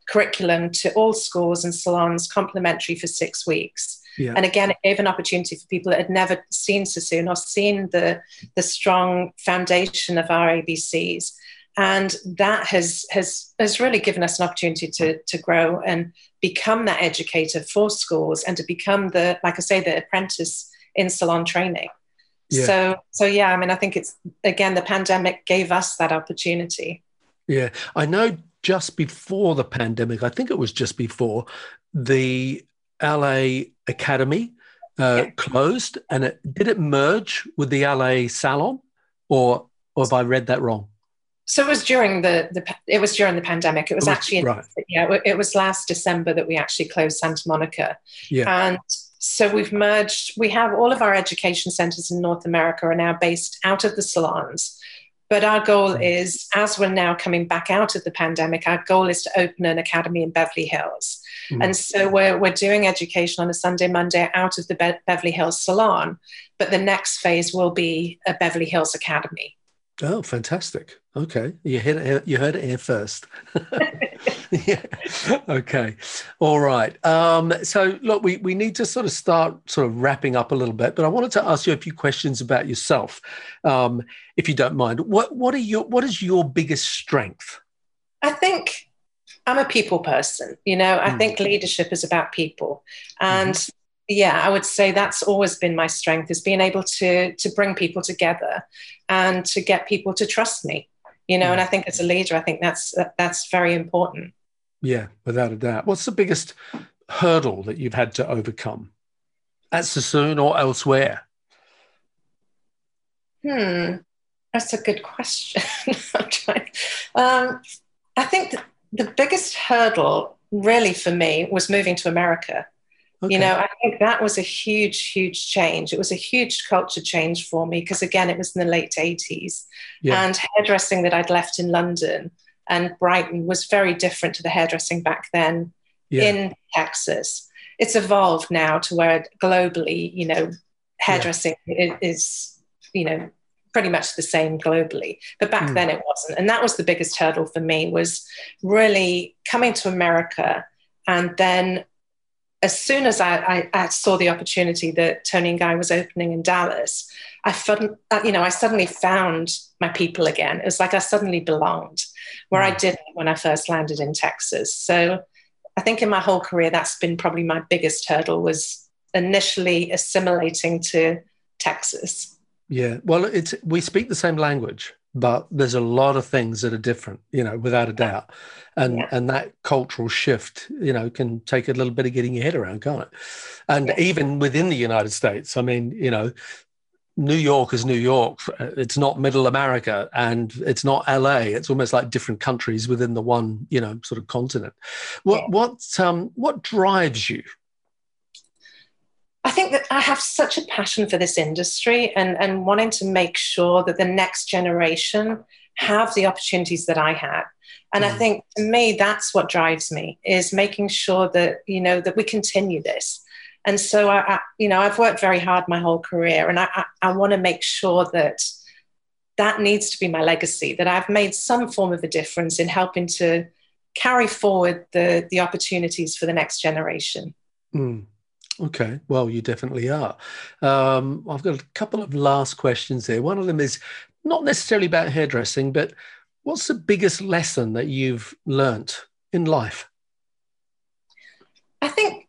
Speaker 2: curriculum to all schools and salons complimentary for six weeks. Yeah. And again, it gave an opportunity for people that had never seen Sassoon or seen the, the strong foundation of our ABCs. And that has, has, has really given us an opportunity to, to grow and become that educator for schools and to become the, like I say, the apprentice in salon training. Yeah. So so yeah, I mean I think it's again the pandemic gave us that opportunity.
Speaker 1: Yeah. I know just before the pandemic, I think it was just before the LA Academy uh, yeah. closed and it did it merge with the LA Salon or or have I read that wrong?
Speaker 2: So it was during the, the it was during the pandemic. It was, it was actually right. yeah, it was last December that we actually closed Santa Monica.
Speaker 1: Yeah.
Speaker 2: And so we've merged, we have all of our education centers in North America are now based out of the salons. But our goal mm. is, as we're now coming back out of the pandemic, our goal is to open an academy in Beverly Hills. Mm. And so we're, we're doing education on a Sunday, Monday out of the Be- Beverly Hills salon. But the next phase will be a Beverly Hills Academy.
Speaker 1: Oh, fantastic. Okay. You heard it, you heard it here first. yeah. Okay. All right. Um, so look, we, we need to sort of start sort of wrapping up a little bit, but I wanted to ask you a few questions about yourself, um, if you don't mind. What what are your what is your biggest strength?
Speaker 2: I think I'm a people person. You know, I mm. think leadership is about people. And mm-hmm yeah i would say that's always been my strength is being able to to bring people together and to get people to trust me you know and i think as a leader i think that's that's very important
Speaker 1: Yeah, without a doubt. What's the biggest hurdle that you've had to overcome at Sassoon or elsewhere?
Speaker 2: Hmm, that's a good question. Um, I think the biggest hurdle, really, for me, was moving to America. Okay. You know, I think that was a huge, huge change. It was a huge culture change for me because, again, it was in the late 80s. Yeah. And hairdressing that I'd left in London and Brighton was very different to the hairdressing back then yeah. in Texas. It's evolved now to where globally, you know, hairdressing yeah. is, you know, pretty much the same globally but back mm. then it wasn't and that was the biggest hurdle for me was really coming to america and then as soon as I, I, I, saw the opportunity that Toni and Guy was opening in Dallas, I found, uh, you know, I suddenly found my people again. It was like I suddenly belonged, where I mm. didn't when I first landed in Texas. So I think in my whole career, that's been probably my biggest hurdle was initially assimilating to Texas.
Speaker 1: Yeah, well, it's we speak the same language, but there's a lot of things that are different, you know, without a doubt, and yeah. and that cultural shift, you know, can take a little bit of getting your head around, can't it? And yeah. even within the United States, I mean, you know, New York is New York. It's not Middle America, and it's not LA. It's almost like different countries within the one, you know, sort of continent. What yeah. what um what drives you
Speaker 2: I think that I have such a passion for this industry and, and wanting to make sure that the next generation have the opportunities that I had. And mm. I think to me, that's what drives me is making sure that, you know, that we continue this. And so I, I you know, I've worked very hard my whole career and I, I, I want to make sure that that needs to be my legacy, that I've made some form of a difference in helping to carry forward the, the opportunities for the next generation.
Speaker 1: Mm. Okay, well, you definitely are. Um, I've got a couple of last questions here. One of them is not necessarily about hairdressing, but what's the biggest lesson that you've learnt in life?
Speaker 2: I think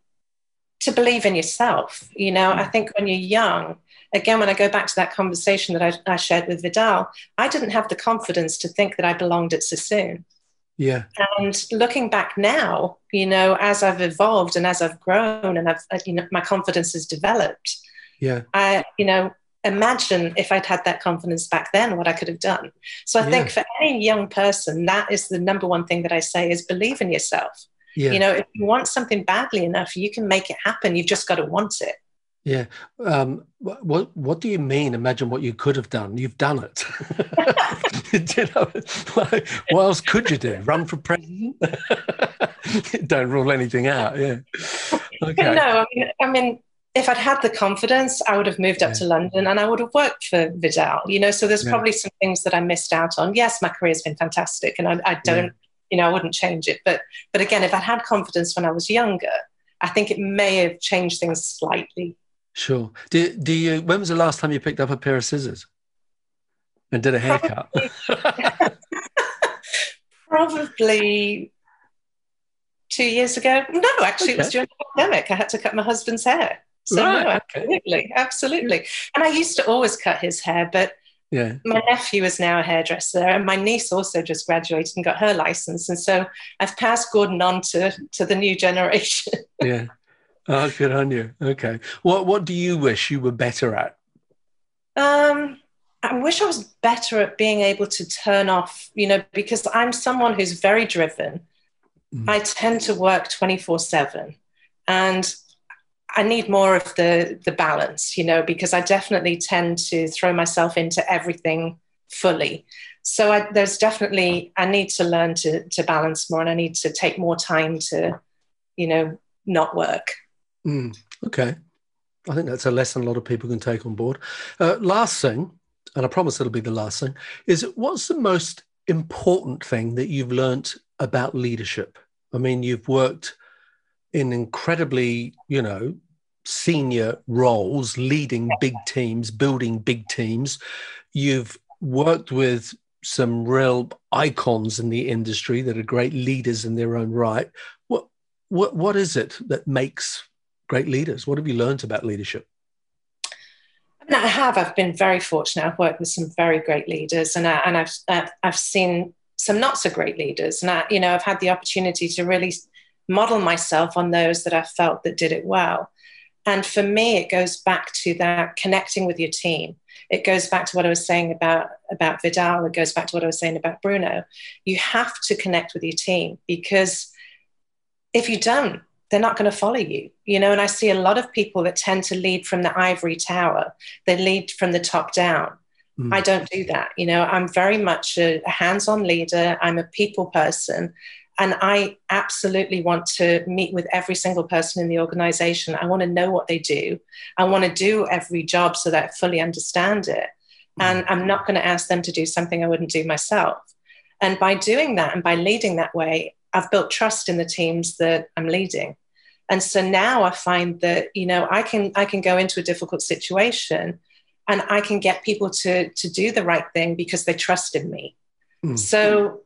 Speaker 2: to believe in yourself. You know, I think when you're young, again, when I go back to that conversation that I, I shared with Vidal, I didn't have the confidence to think that I belonged at Sassoon.
Speaker 1: Yeah.
Speaker 2: And looking back now, you know, as I've evolved and as I've grown and I've, you know, my confidence has developed.
Speaker 1: Yeah.
Speaker 2: I, you know, imagine if I'd had that confidence back then, what I could have done. So I yeah. think for any young person, that is the number one thing that I say is believe in yourself. Yeah. You know, if you want something badly enough, you can make it happen. You've just got to want it.
Speaker 1: Yeah. Um, what What do you mean? Imagine what you could have done. You've done it. you know, like, what else could you do? Run for president? Don't rule anything out. Yeah.
Speaker 2: Okay. No, I mean, I mean, if I'd had the confidence, I would have moved up yeah. to London and I would have worked for Vidal. You know, so there's yeah. probably some things that I missed out on. Yes, my career's been fantastic, and I, I don't, yeah. you know, I wouldn't change it. But but again, if I'd had confidence when I was younger, I think it may have changed things slightly.
Speaker 1: Sure. Do, do you? When was the last time you picked up a pair of scissors and did a haircut?
Speaker 2: Probably, probably two years ago. No, actually, okay. it was during the pandemic. I had to cut my husband's hair. So right, no, absolutely, okay. absolutely. And I used to always cut his hair, but yeah. my nephew is now a hairdresser, and my niece also just graduated and got her license, and so I've passed Gordon on to to the new generation.
Speaker 1: yeah. Oh, good on you. Okay. What What do you wish you were better at?
Speaker 2: Um, I wish I was better at being able to turn off. You know, because I'm someone who's very driven. Mm. I tend to work twenty four seven, and I need more of the the balance. You know, because I definitely tend to throw myself into everything fully. So I, there's definitely I need to learn to to balance more, and I need to take more time to, you know, not work.
Speaker 1: Mm, okay. I think that's a lesson a lot of people can take on board. Uh, last thing, and I promise it'll be the last thing, is what's the most important thing that you've learned about leadership? I mean, you've worked in incredibly, you know, senior roles, leading big teams, building big teams. You've worked with some real icons in the industry that are great leaders in their own right. What what what is it that makes great leaders? What have you learned about leadership?
Speaker 2: I, mean, I have. I've been very fortunate. I've worked with some very great leaders, and I, and I've uh, I've seen some not so great leaders. And I, you know, I've had the opportunity to really model myself on those that I felt that did it well. And for me, it goes back to that connecting with your team. It goes back to what I was saying about, about Vidal. It goes back to what I was saying about Bruno. You have to connect with your team because if you don't, they're not going to follow you. You know, and I see a lot of people that tend to lead from the ivory tower. They lead from the top down. Mm. I don't do that. You know, I'm very much a, a hands on leader. I'm a people person. And I absolutely want to meet with every single person in the organization. I want to know what they do. I want to do every job so that I fully understand it. Mm. And I'm not going to ask them to do something I wouldn't do myself. And by doing that and by leading that way, I've built trust in the teams that I'm leading. And so now I find that, you know, I can I can go into a difficult situation and I can get people to to do the right thing because they trust in me. Mm. So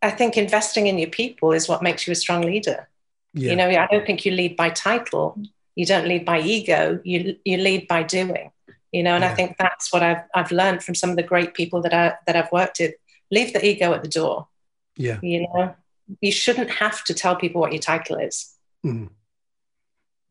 Speaker 2: I think investing in your people is what makes you a strong leader. Yeah. You know, I don't think you lead by title. You don't lead by ego. You you lead by doing. You know, and yeah. I think that's what I've I've learned from some of the great people that I that I've worked with. Leave the ego at the door.
Speaker 1: Yeah.
Speaker 2: You know, you shouldn't have to tell people what your title is.
Speaker 1: Mm.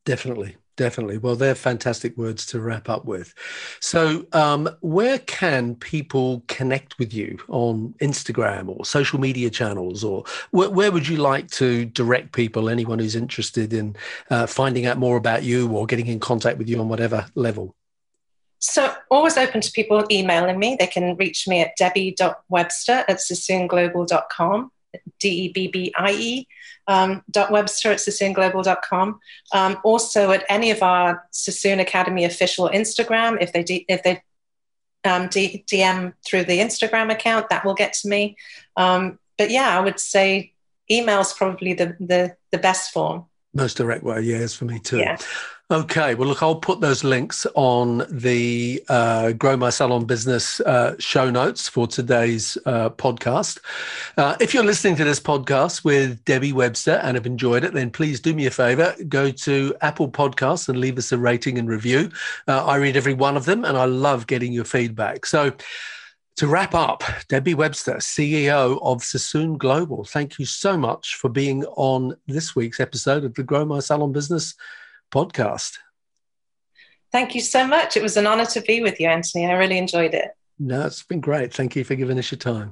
Speaker 1: Definitely. Definitely. Well, they're fantastic words to wrap up with. So, um, where can people connect with you on Instagram or social media channels, or wh- where would you like to direct people? Anyone who's interested in uh, finding out more about you or getting in contact with you on whatever level?
Speaker 2: So, always open to people emailing me. They can reach me at debbie.webster at sassoonglobal.com. D E B B I E, um, dot Webster at sassoonglobal.com. Um, also at any of our Sassoon Academy official Instagram, if they, D, if they um, D, DM through the Instagram account, that will get to me. Um, but yeah, I would say email is probably the, the, the best form.
Speaker 1: Most direct way, yes, for me too. Yeah. Okay, well, look, I'll put those links on the uh, Grow My Salon Business uh, show notes for today's uh, podcast. Uh, if you're listening to this podcast with Debbie Webster and have enjoyed it, then please do me a favor go to Apple Podcasts and leave us a rating and review. Uh, I read every one of them and I love getting your feedback. So, to wrap up, Debbie Webster, CEO of Sassoon Global, thank you so much for being on this week's episode of the Grow My Salon Business podcast.
Speaker 2: Thank you so much. It was an honor to be with you, Anthony. I really enjoyed it.
Speaker 1: No, it's been great. Thank you for giving us your time.